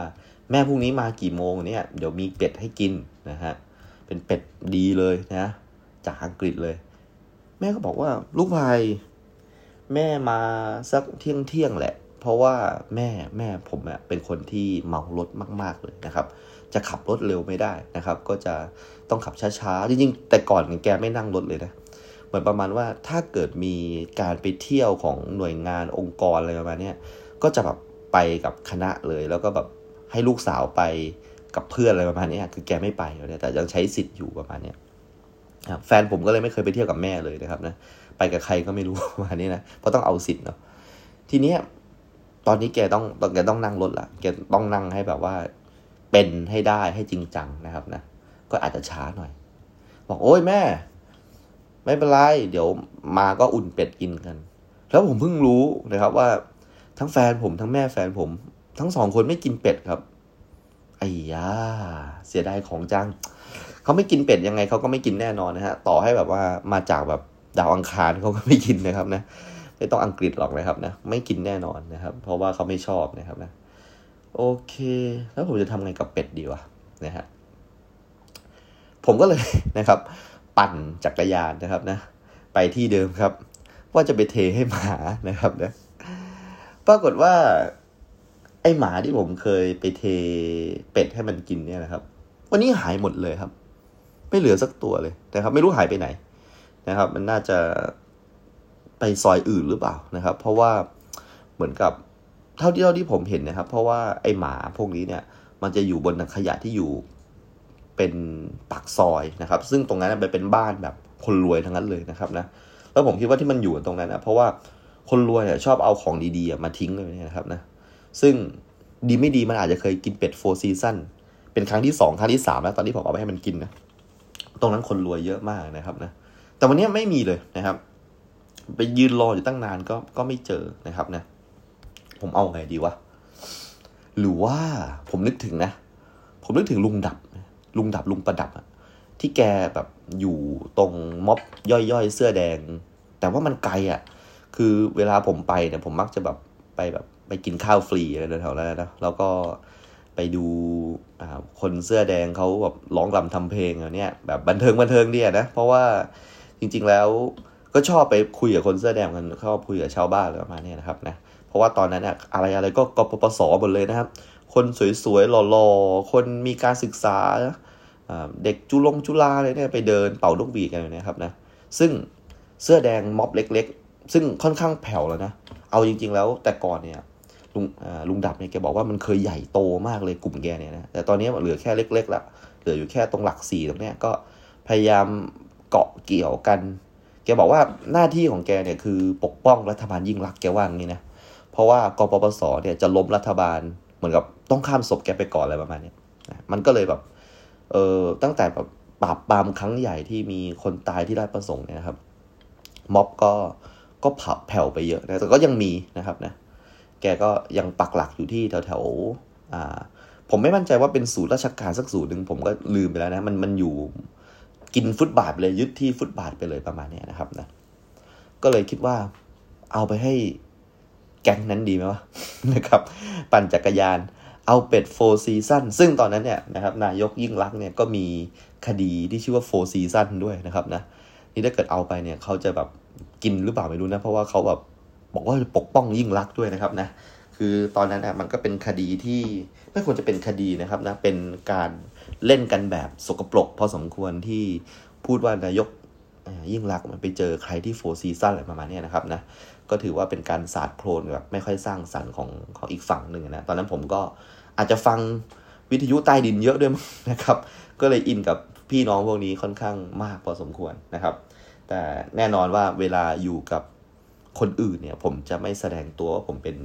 แม่พรุ่งนี้มากี่โมงเนี่ยเดี๋ยวมีเป็ดให้กินนะฮะเป็นเป็ดดีเลยนะ จากอังกฤษเลย แม่ก็บอกว่าลูกพายแม่มาสักเที่ยงเที่ยงแหละ เพราะว่าแม่แม่ผมเป็นคนที่เมารถมาก ๆเลยนะครับ จะขับรถเร็วไม่ได้นะครับ ก็จะต้องขับช้าๆจริงๆแต่ก่อนแกไม่นั่งรถเลยนะเหมือนประมาณว่าถ้าเกิดมีการไปเที่ยวของหน่วยงานองค์กรอะไรประมาณนี้ก็จะแบบไปกับคณะเลย แล้วก็แบบให้ลูกสาวไปกับเพื่อนอะไรประมาณนี้คือแกไม่ไปแต่ยังใช้สิทธิ์อยู่ประมาณนี้ แฟนผมก็เลยไม่เคยไปเที่ยวกับแม่เลยนะครับนะไปกับใครก็ไม่รู้ประมานี้นะเพราะต้องเอาสิทธิ์เนาะทีเนี้ยตอนนี้แกต้องแกต้องนั่งรถละแกต้องนั่งให้แบบว่า เป็นให้ได้ให้จริงจังนะครับนะก็อาจจะช้าหน่อย บอกโอ้ยแม่ ไม่เป็นไรเดี๋ยวมาก็อุ่นเป็ดกินกัน แล้วผมเพิ่งรู้นะครับว่า ทั้งแฟนผมทั้งแม่แฟนผม ทั้งสองคนไม่กินเป็ดครับไอ้ยาเสียดายของจัง เขาไม่กินเป็ดยังไงเขาก็ไม่กินแน่นอนนะฮะ ต่อให้แบบว่ามาจากแบบดาวอังคารเขาก็ไม่กินนะครับนะ ไม่ต้องอังกฤษหรอกนะครับนะ ไม่กินแน่นอนนะครับ เพราะว่าเขาไม่ชอบนะครับนะ โอเค แล้วผมจะทำไงกับเป็ดดีวะนะฮะ ผมก็เลยนะครับ ปั่นจักรยานนะครับนะ ไปที่เดิมครับ ว่าจะไปเทให้หมานะครับนะ ปรากฏว่า ไอหมาที่ผมเคยไปเทเป็ดให้มันกินเนี่ยนะครับ วันนี้หายหมดเลยครับ ไม่เหลือสักตัวเลยนะครับ ไม่รู้หายไปไหนนะครับ มันน่าจะไปซอยอื่นหรือเปล่านะครับ เพราะว่าเหมือนกับเท่าที่เท่าที่ผมเห็นนะครับ เพราะว่าไอ้หมาพวกนี้เนี่ย มันจะอยู่บนขยะที่อยู่เป็นปากซอยนะครับ ซึ่งตรงนั้นไปเป็นบ้านแบบคนรวยทั้งนั้นเลยนะครับนะแล้วผมคิดว่าที่มันอยู่ตรงนั้นนะเพราะว่าคนรวยเนี่ยชอบเอาของดีๆมาทิ้งเลยนะครับนะซึ่งดีไม่ดีมันอาจจะเคยกินเป็ด Four Seasons เป็นครั้งที่สองครั้งที่สามแล้วตอนที่ผมเอาไปให้มันกินนะ ตรงนั้นคนรวยเยอะมากนะครับนะ แต่วันนี้ไม่มีเลยนะครับ ไปยืนรออยู่ตั้งนานก็ก็ไม่เจอนะครับนะ ผมเอาไงดีวะ หรือว่าผมนึกถึงนะ ผมนึกถึงลุงดับ ลุงดับลุงประดับอะที่แกแบบอยู่ตรงม็อบย่อยๆเสื้อแดง แต่ว่ามันไกลอะคือเวลาผมไปเนี่ยผมมักจะแบบไปแบบไปกินข้าวฟรีอะไรแถวนั้นนะ แล้วก็ ไปดูคนเสื้อแดงเขาแบบร้องรำทำเพลงอะไรเนี่ยแบบบันเทิงบันเทิงดีนะเพราะว่าจริงๆแล้วก็ชอบไปคุยกับคนเสื้อแดงกันชอบคุยกับชาวบ้านอะไรประมาณนี้นะครับนะเพราะว่าตอนนั้นเนี่ยอะไรอะไรก็กปปสหมดเลยนะครับ คนสวยๆหล่อๆคนมีการศึกษาเด็กจุลงจุฬาเลยเนี่ยไปเดินเป่าลูกบีกันนะครับนะซึ่งเสื้อแดงม็อบเล็ก ๆ ซึ่งค่อนข้างแผ่วแล้วนะเอาจริง ๆ แล้วแต่ก่อนเนี่ย ลุงลุงดับเนี่ยแกบอกว่ามันเคยใหญ่โตมากเลยกลุ่มแกเนี่ยนะแต่ตอนนี้เหลือแค่เล็กๆละเหลืออยู่แค่ตรงหลักสี่ตรงเนี้ยก็พยายามเกาะเกี่ยวกัน แกบอกว่าหน้าที่ของแกเนี่ยคือปกป้องรัฐบาลยิ่งรักแกว่างนี้นะเพราะว่ากปปสเนี่ยจะล้มรัฐบาลเหมือนกับต้องข้ามศพแกไปก่อนอะไรประมาณนี้มันก็เลยแบบเออตั้งแต่แบบปราบปรามครั้งใหญ่ที่มีคนตายที่ราชประสงค์เนี่ยนะครับม็อบก็ก็ผับแผ่วไปเยอะนะแต่ก็ยังมีนะครับนะ แกก็ยังปักหลักอยู่ที่แถวแถวผมไม่มั่นใจว่าเป็นศูนย์ราชการสักศูนย์หนึ่งผมก็ลืมไปแล้วนะมันมันอยู่ริมฟุตบาทเลยยึดที่ฟุตบาทไปเลยประมาณนี้นะครับนะก็เลยคิดว่าเอาไปให้แก๊งนั้นดีไหมวะนะครับ ปั่นจักรยานเอาเป็ด Four Seasons ซึ่งตอนนั้นเนี่ยนะครับนายกยิ่งลักษณ์เนี่ยก็มีคดีที่ชื่อว่า Four Seasons ด้วยนะครับนะนี่ถ้าเกิดเอาไปเนี่ยเขาจะแบบกินหรือเปล่าไม่รู้นะ เพราะว่าเขาแบบ บอกว่าปกป้องยิ่งลักษณ์ด้วยนะครับนะคือตอนนั้นนะมันก็เป็นคดีที่ไม่ควรจะเป็นคดีนะครับนะเป็นการเล่นกันแบบสกปรกพอสมควรที่พูดว่านายกยิ่งลักษณ์มันไปเจอใครที่ Four Seasons อะไรประมาณนี้นะครับนะก็ถือว่าเป็นการสาดโคลนแบบไม่ค่อยสร้างสรรค์ของของอีกฝั่งหนึ่งนะตอนนั้นผมก็อาจจะฟังวิทยุใต้ดินเยอะด้วยนะครับ ก็เลยอินกับพี่น้องพวกนี้ค่อนข้างมากพอสมควรนะครับ แต่แน่นอนว่าเวลาอยู่กับ คนอื่นเนี่ยผมจะไม่แสดงตัวว่าผมเป็น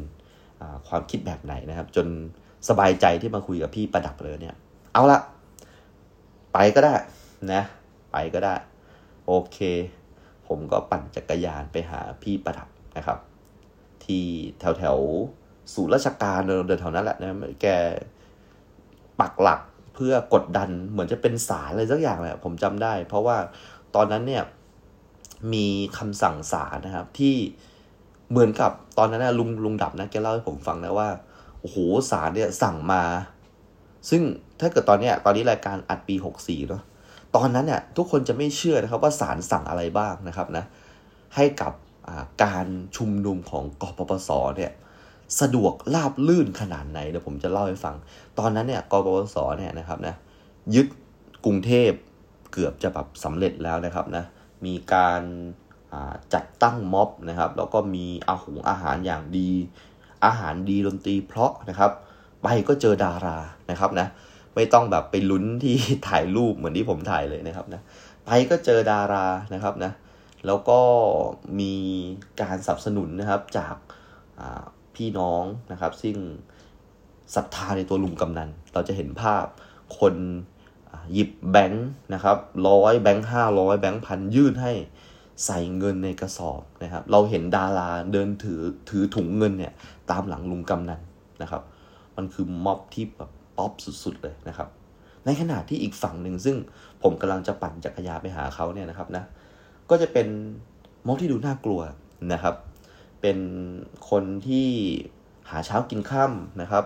ความคิดแบบไหนนะครับ จนสบายใจที่มาคุยกับพี่ประดับเลยเนี่ย เอาละไปก็ได้นะ ไปก็ได้ โอเค ผมก็ปั่นจักรยานไปหาพี่ประดับนะครับ ที่แถวแถวศูนย์ราชการเดินแถวนั้นแหละนะแกปักหลักเพื่อกดดันเหมือนจะเป็นศาลอะไรสักอย่างแหละผมจำได้ เพราะว่าตอนนั้นเนี่ย มีคำสั่งศาลนะครับ ที่เหมือนกับตอนนั้นนะลุงลุงดับนะแกเล่าให้ผมฟังนะว่าโอ้โหศาลเนี่ยสั่งมา ซึ่งถ้าเกิดตอนเนี้ยตอนนี้รายการอัดปีหกสี่เนาะตอนนั้นเนี่ยทุกคนจะไม่เชื่อนะครับว่าศาลสั่งอะไรบ้างนะครับนะให้กับการชุมนุมของกปปสเนี่ยสะดวกราบลื่นขนาดไหนเดี๋ยวผมจะเล่าให้ฟัง ตอนนั้นเนี่ยกปปสเนี่ยนะครับนะยึดกรุงเทพเกือบจะแบบสำเร็จแล้วนะครับนะ มีการจัดตั้งม็อบนะครับแล้วก็มีอาหงอาหารอย่างดี อาหารดีดนตรีเพราะนะครับไปก็เจอดารานะครับนะไม่ต้องแบบไปลุ้นที่ถ่ายรูปเหมือนที่ผมถ่ายเลยนะครับนะไปก็เจอดารานะครับนะแล้วก็มีการสนับสนุนนะครับจากพี่น้องนะครับ ซึ่งศรัทธาในตัวลุงกำนัน เราจะเห็นภาพคน หยิบแบงค์นะครับร้อยแบงค์ห้าร้อยแบงค์พันยื่นให้ใส่เงินในกระสอบนะครับ เราเห็นดาราเดินถือถือถุงเงินเนี่ยตามหลังลุงกำนันนะครับ มันคือม็อบที่แบบป๊อปสุดๆเลยนะครับ ในขณะที่อีกฝั่งหนึ่งซึ่งผมกำลังจะปั่นจักรยานไปหาเขาเนี่ยนะครับนะ ก็จะเป็นม็อบที่ดูน่ากลัวนะครับ เป็นคนที่หาเช้ากินข้ามนะครับ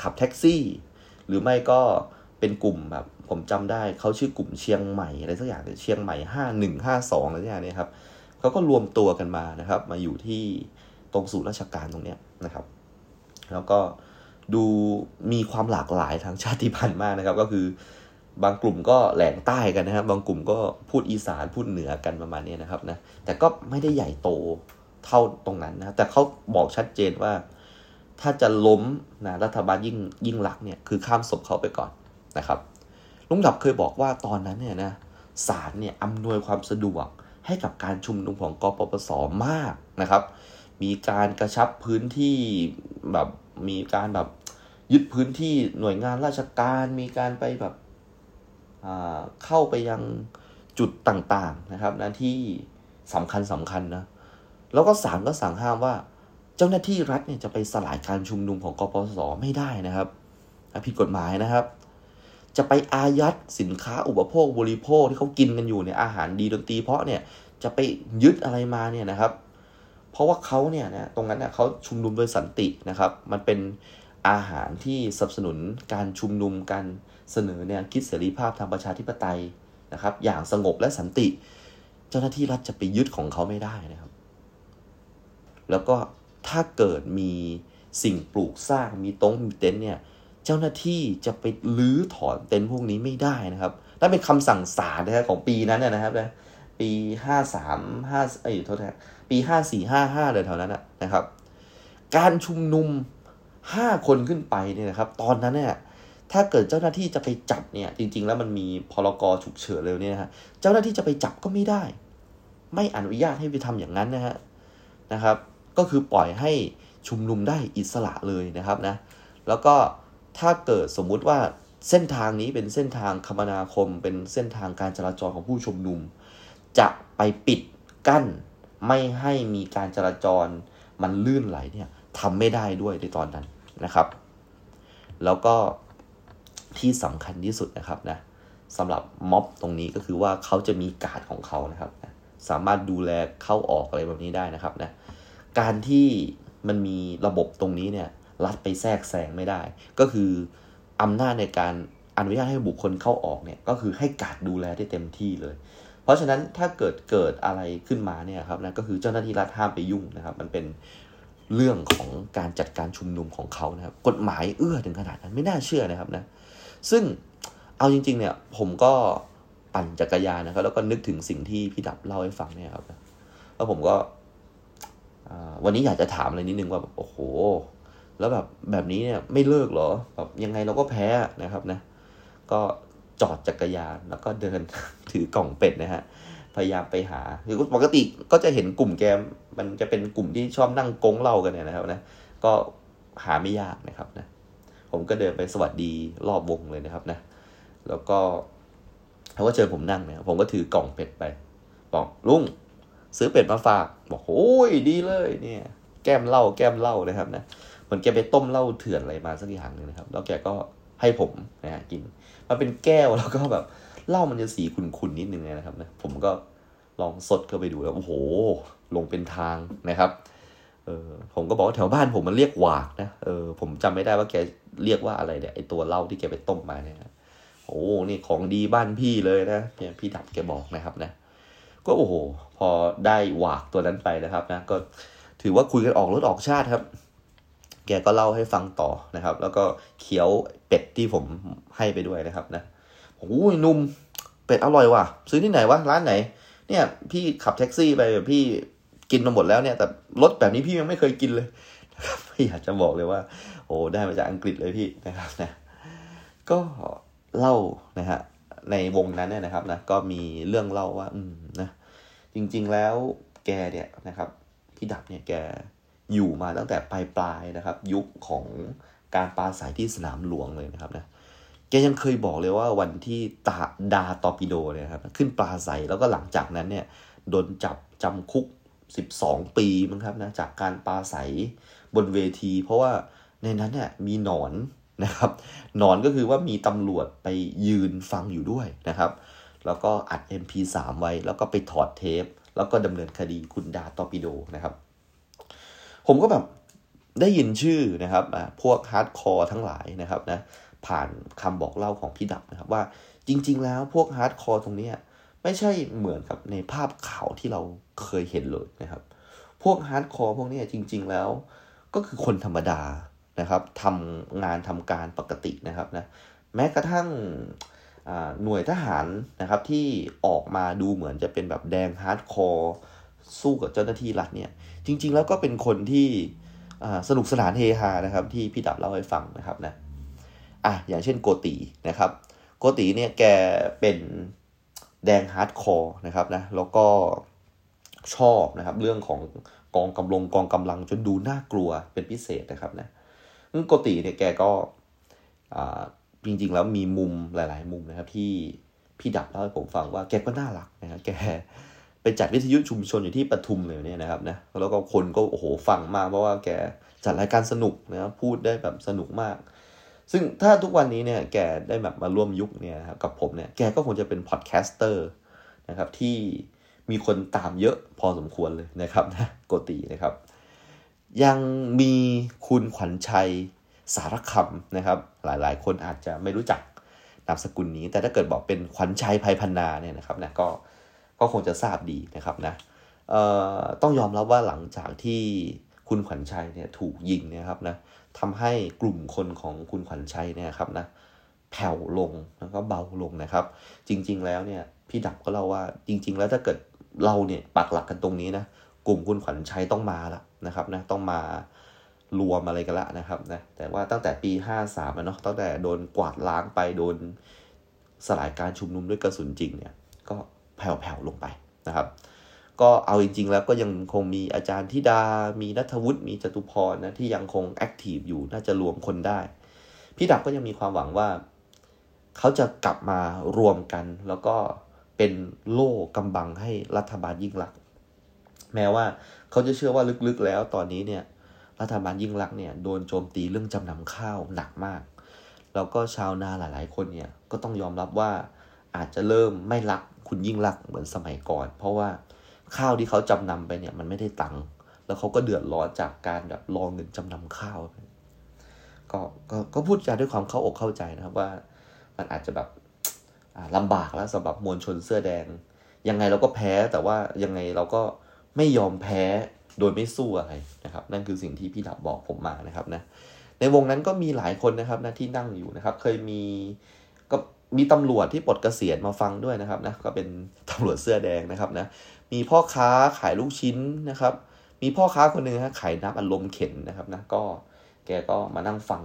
ขับแท็กซี่ หรือไม่ก็เป็นกลุ่มแบบ ผมจำได้เขาชื่อกลุ่มเชียงใหม่อะไรสักอย่างเชียงใหม่ห้าหนึ่งห้าสองอะไรสักอย่างนี้ครับเขาก็รวมตัวกันมานะครับ มาอยู่ที่ตรงศูนย์ราชการตรงเนี้ยนะครับ แล้วก็ดูมีความหลากหลายทางชาติพันธุ์มากนะครับ ก็คือบางกลุ่มก็แหลงใต้กันนะครับ บางกลุ่มก็พูดอีสานพูดเหนือกันประมาณนี้นะครับนะแต่ก็ไม่ได้ใหญ่โตเท่าตรงนั้นนะแต่เขาบอกชัดเจนว่า ถ้าจะล้มนะรัฐบาลยิ่งยิ่งหลักเนี่ยคือข้ามศพเขาไปก่อนนะครับ ลุงดับเคยบอกว่าตอนนั้นเนี่ยนะศาลเนี่ยอำนวยความสะดวกให้กับการชุมนุมของกปปสมากนะครับ มีการกระชับพื้นที่แบบมีการแบบยึดพื้นที่หน่วยงานราชการ มีการไปแบบเข้าไปยังจุดต่างๆนะครับนะที่สำคัญสำคัญนะแล้วก็ศาลก็สั่งห้ามว่าเจ้าหน้าที่รัฐเนี่ยจะไปสลายการชุมนุมของกปปสไม่ได้นะครับผิดกฎหมายนะครับ จะไปอายัดสินค้าอุปโภคบริโภคที่เขากินกันอยู่เนี่ยอาหารดีดนตรีเพราะเนี่ยจะไปยึดอะไรมาเนี่ยนะครับ เพราะว่าเขาเนี่ยนะตรงนั้นเนี่ยเขาชุมนุมโดยสันตินะครับ มันเป็นอาหารที่สนับสนุนการชุมนุมการเสนอเนี่ยคิดเสรีภาพทางประชาธิปไตยนะครับ อย่างสงบและสันติ เจ้าหน้าที่รัฐจะไปยึดของเขาไม่ได้นะครับ แล้วก็ถ้าเกิดมีสิ่งปลูกสร้างมีตรงมีเต็นท์เนี่ย เจ้าหน้าที่จะไปลื้อถอนเต็นท์พวกนี้ไม่ได้นะครับนั่นเป็นคำสั่งศาลนะครับของปีนั้นนะครับนะปีห้าสามห้าเอ้ยโทษนะปีห้าสี่ห้าห้าเลยแถวนั้นนะครับ การชุมนุมห้าคนขึ้นไปเนี่ยนะครับ ตอนนั้นเนี่ยถ้าเกิดเจ้าหน้าที่จะไปจับเนี่ย จริง ๆ แล้วมันมีพรกฉุกเฉินเลยเนี่ยฮะเจ้าหน้าที่จะไปจับก็ไม่ได้ ไม่อนุญาตให้ไปทำอย่างนั้นนะฮะนะครับ ก็คือปล่อยให้ชุมนุมได้อิสระเลยนะครับนะแล้วก็ ถ้าเกิดสมมุติว่าเส้นทางนี้เป็นเส้นทางคมนาคม เป็นเส้นทางการจราจรของผู้ชุมนุม จะไปปิดกั้นไม่ให้มีการจราจรมันลื่นไหลเนี่ยทำไม่ได้ด้วยในตอนนั้นนะครับ แล้วก็ที่สำคัญที่สุดนะครับนะสำหรับม็อบตรงนี้ก็คือว่าเขาจะมีการ์ดของเขานะครับนะสามารถดูแลเข้าออกอะไรแบบนี้ได้นะครับนะการที่มันมีระบบตรงนี้เนี่ย รัดไปแทรกแซงไม่ได้ ก็คืออำนาจในการอนุญาตให้บุคคลเข้าออกเนี่ยก็คือให้การดูแลได้เต็มที่เลย เพราะฉะนั้นถ้าเกิดเกิดอะไรขึ้นมาเนี่ยครับนะก็คือเจ้าหน้าที่รัฐห้ามไปยุ่งนะครับ มันเป็นเรื่องของการจัดการชุมนุมของเขานะครับ กฎหมายเอื้อถึงขนาดนั้นไม่น่าเชื่อนะครับนะซึ่งเอาจริง ๆ เนี่ยผมก็ปั่นจักรยานนะครับ แล้วก็นึกถึงสิ่งที่พี่ดับเล่าให้ฟังเนี่ยครับแล้วผมก็วันนี้อยากจะถามอะไรนิดนึงว่าโอ้โห แล้วแบบแบบนี้เนี่ยไม่เลิกหรอแบบยังไงเราก็แพ้นะครับนะ ก็จอดจักรยานแล้วก็เดินถือกล่องเป็ดนะฮะพยายามไปหาคือปกติก็จะเห็นกลุ่มแกมมันจะเป็นกลุ่มที่ชอบนั่งกงเล่ากันเนี่ยนะครับนะก็หาไม่ยากนะครับนะผมก็เดินไปสวัสดีรอบวงเลยนะครับนะ แล้วก็เขาก็เจอผมนั่งเนี่ยผมก็ถือกล่องเป็ดไป บอกลุงซื้อเป็ดมาฝาก บอกโอ้ยดีเลยเนี่ย แก้มเหล้าแก้มเหล้านะครับนะ เหมือนแกไปต้มเหล้าเถื่อนอะไรมาสักอย่างหนึ่งนะครับ แล้วแกก็ให้ผมนะฮะกินมันเป็นแก้วแล้วก็แบบเหล้ามันจะสีขุ่นๆนิดนึงนะครับนะผมก็ลองสดเข้าไปดูแล้วโอ้โห ลงเป็นทางนะครับเออผมก็บอกว่าแถวบ้านผมมันเรียกหวากนะเออผมจำไม่ได้ว่าแกเรียกว่าอะไรเนี่ยไอตัวเหล้าที่แกไปต้มมาเนี่ยโอ้นี่ของดีบ้านพี่เลยนะเนี่ยพี่ดับแกบอกนะครับนะ ก็โอ้โห พอได้หวากตัวนั้นไปนะครับนะ ก็ถือว่าคุยกันออกรถออกชาติครับ แกก็เล่าให้ฟังต่อนะครับ แล้วก็เคี้ยวเป็ดที่ผมให้ไปด้วยนะครับนะโอ้ยนุ่มเป็ดอร่อยว่ะ ซื้อที่ไหนวะร้านไหน เนี่ย พี่ขับแท็กซี่ไปแบบพี่กินมาหมดแล้วเนี่ย แต่รถแบบนี้พี่ยังไม่เคยกินเลยนะครับอยากจะบอกเลยว่า โอ้ได้มาจากอังกฤษเลยพี่นะครับนะก็เล่านะฮะในวงนั้นเนี่ยนะครับนะก็มีเรื่องเล่าว่า อืมนะจริง ๆแล้วแกเนี่ยนะครับ พี่ดับเนี่ยแก อยู่มาตั้งแต่ปลายปลายนะครับ ยุคของการปาสายที่สนามหลวงเลยนะครับนะแกยังเคยบอกเลยว่าวันที่ตาดาตอปิโดเนี่ยครับขึ้นปลาใสแล้วก็หลังจากนั้นเนี่ยโดนจับจำคุก 12 ปีมั้งครับนะจากการปลาใสบนเวที เพราะว่าในนั้นเนี่ยมีหนอนนะครับหนอนก็คือว่ามีตำรวจไปยืนฟังอยู่ด้วยนะครับ แล้วก็อัด MP3 ไว้แล้วก็ไปถอดเทป แล้วก็ดำเนินคดีคุณดาตอปิโดนะครับ ผมก็แบบได้ยินชื่อนะครับพวกฮาร์ดคอร์ทั้งหลายนะครับนะผ่านคำบอกเล่าของพี่ดับนะครับว่าจริง ๆ แล้วพวกฮาร์ดคอร์ตรงนี้ไม่ใช่เหมือนกับในภาพข่าวที่เราเคยเห็นเลยนะครับ พวกฮาร์ดคอร์พวกนี้จริง ๆ แล้วก็คือคนธรรมดานะครับทำงานทำการปกตินะครับนะแม้กระทั่งหน่วยทหารนะครับที่ออกมาดูเหมือนจะเป็นแบบแดงฮาร์ดคอร์สู้กับเจ้าหน้าที่รัฐเนี่ย จริง ๆ แล้วก็เป็นคนที่สนุกสนานเฮฮานะครับที่พี่ดับเล่าให้ฟังนะครับนะอะอย่างเช่นโกตีนะครับ โกตี๋เนี่ยแกเป็นแดงฮาร์ดคอร์นะครับนะแล้วก็ชอบนะครับเรื่องของกองกำลังกองกำลังจนดูน่ากลัวเป็นพิเศษนะครับนะโกตีเนี่ยแกก็จริง ๆ แล้วมีมุมหลาย ๆ มุมนะครับที่พี่ดับเล่าให้ผมฟังว่าแกก็น่ารักนะครับแก ไปจัดวิทยุชุมชนอยู่ที่ปทุมเลยเนี่ยนะครับนะแล้วก็คนก็โอ้โหฟังมากเพราะว่าแกจัดรายการสนุกนะครับพูดได้แบบสนุกมาก ซึ่งถ้าทุกวันนี้เนี่ยแกได้แบบมาร่วมยุคเนี่ยครับกับผมเนี่ยแกก็คงจะเป็น podcaster นะครับที่มีคนตามเยอะพอสมควรเลยนะครับนะโกตี๋นะครับ ยังมีคุณขวัญชัยสาราคำนะครับ หลายๆ คนอาจจะไม่รู้จักนามสกุลนี้ แต่ถ้าเกิดบอกเป็นขวัญชัยภัยพันนาเนี่ยนะครับนะก็ ก็คงจะทราบดีนะครับนะต้องยอมรับว่าหลังจากที่คุณขวัญชัยเนี่ยถูกยิงนี่ยครับนะทำให้กลุ่มคนของคุณขวัญชัยเนี่ยครับนะแผ่วลงแล้วก็เบาลงนะครับ จริง ๆ แล้วเนี่ยพี่ดับก็เล่าว่าจริง ๆ แล้วถ้าเกิดเราเนี่ยปักหลักกันตรงนี้นะกลุ่มคุณขวัญชัยต้องมาละนะครับนะต้องมารวมอะไรกันละนะครับนะแต่ว่าตั้งแต่ปี 53เนาะตั้งแต่โดนกวาดล้างไปโดนสลายการชุมนุมด้วยกระสุนจริงเนี่ยก็ แผ่วๆลงไปนะครับ ก็เอาจริง ๆ แล้วก็ยังคงมีอาจารย์ธิดา มีนัทวุฒิ มีจตุพรนะที่ยังคงแอคทีฟอยู่ น่าจะรวมคนได้ พี่ดับก็ยังมีความหวังว่า เขาจะกลับมารวมกัน แล้วก็เป็นโล่กำบังให้รัฐบาลยิ่งลักษณ์แม้ว่าเขาจะเชื่อว่าลึกๆแล้วตอนนี้เนี่ยรัฐบาลยิ่งลักเนี่ยโดนโจมตีเรื่องจำนำข้าวหนักมาก แล้วก็ชาวนาหลาย ๆ คนเนี่ยก็ต้องยอมรับว่าอาจจะเริ่มไม่รัก คุณยิ่งรักเหมือนสมัยก่อน เพราะว่าข้าวที่เขาจำนำไปเนี่ยมันไม่ได้ตังค์แล้วเขาก็เดือดร้อนจากการแบบรอเงินจำนำข้าวก็ก็ก็พูดจาด้วยความเข้าอกเข้าใจนะครับว่า มันอาจจะแบบลำบากแล้วสำหรับมวลชนเสื้อแดง ยังไงเราก็แพ้แต่ว่ายังไงเราก็ไม่ยอมแพ้โดยไม่สู้อะไรนะครับ นั่นคือสิ่งที่พี่ดับบอกผมมานะครับนะในวงนั้นก็มีหลายคนนะครับนะที่นั่งอยู่นะครับ เคยมี มีตำรวจที่ปลดเกษียณมาฟังด้วยนะครับนะก็เป็นตำรวจเสื้อแดงนะครับนะมีพ่อค้าขายลูกชิ้นนะครับ มีพ่อค้าคนหนึ่งฮะขายน้ำอัดลมเข็นนะครับนะก็แกก็มานั่งฟัง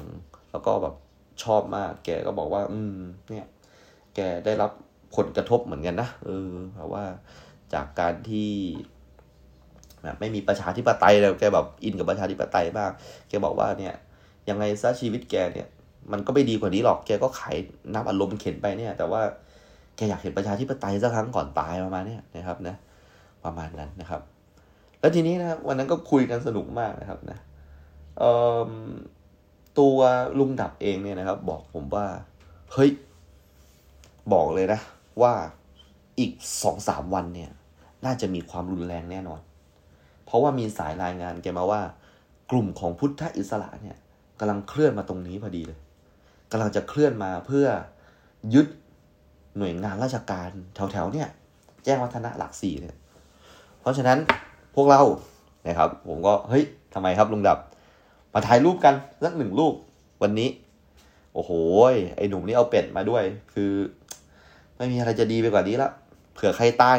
แล้วก็แบบชอบมาก แกก็บอกว่า อืม เนี่ย แกได้รับผลกระทบเหมือนกันนะเออเพราะว่าจากการที่แบบไม่มีประชาธิปไตยแล้วแกแบบอินกับประชาธิปไตยมากแกบอกว่าเนี่ยยังไงซะชีวิตแกเนี่ย มันก็ไม่ดีกว่านี้หรอก แกก็ขายน้ำอารมณ์เข็นไปเนี่ย แต่ว่าแกอยากเห็นประชาธิปไตยสักครั้งก่อนตายประมาณนี้นะครับนะ ประมาณนั้นนะครับ แล้วทีนี้นะครับวันนั้นก็คุยกันสนุกมากนะครับนะตัวลุงดับเองเนี่ยนะครับ บอกผมว่า เฮ้ย บอกเลยนะ ว่าอีกสองสามวันเนี่ย น่าจะมีความรุนแรงแน่นอน เพราะว่ามีสายรายงานแกมาว่า กลุ่มของพุทธอิสระเนี่ยกำลังเคลื่อนมาตรงนี้พอดีเลย กำลังจะเคลื่อนมาเพื่อยึดหน่วยงานราชการแถวๆเนี่ย แจ้งวัฒนะหลักสี่เนี่ย เพราะฉะนั้นพวกเรานะครับ ผมก็เฮ้ยทำไมครับลุงดับ มาถ่ายรูปกันสักหนึ่งรูปวันนี้ โอ้โหไอหนุ่มนี่เอาเป็ดมาด้วย คือ ไม่มีอะไรจะดีไปกว่านี้ละเผื่อใครตาย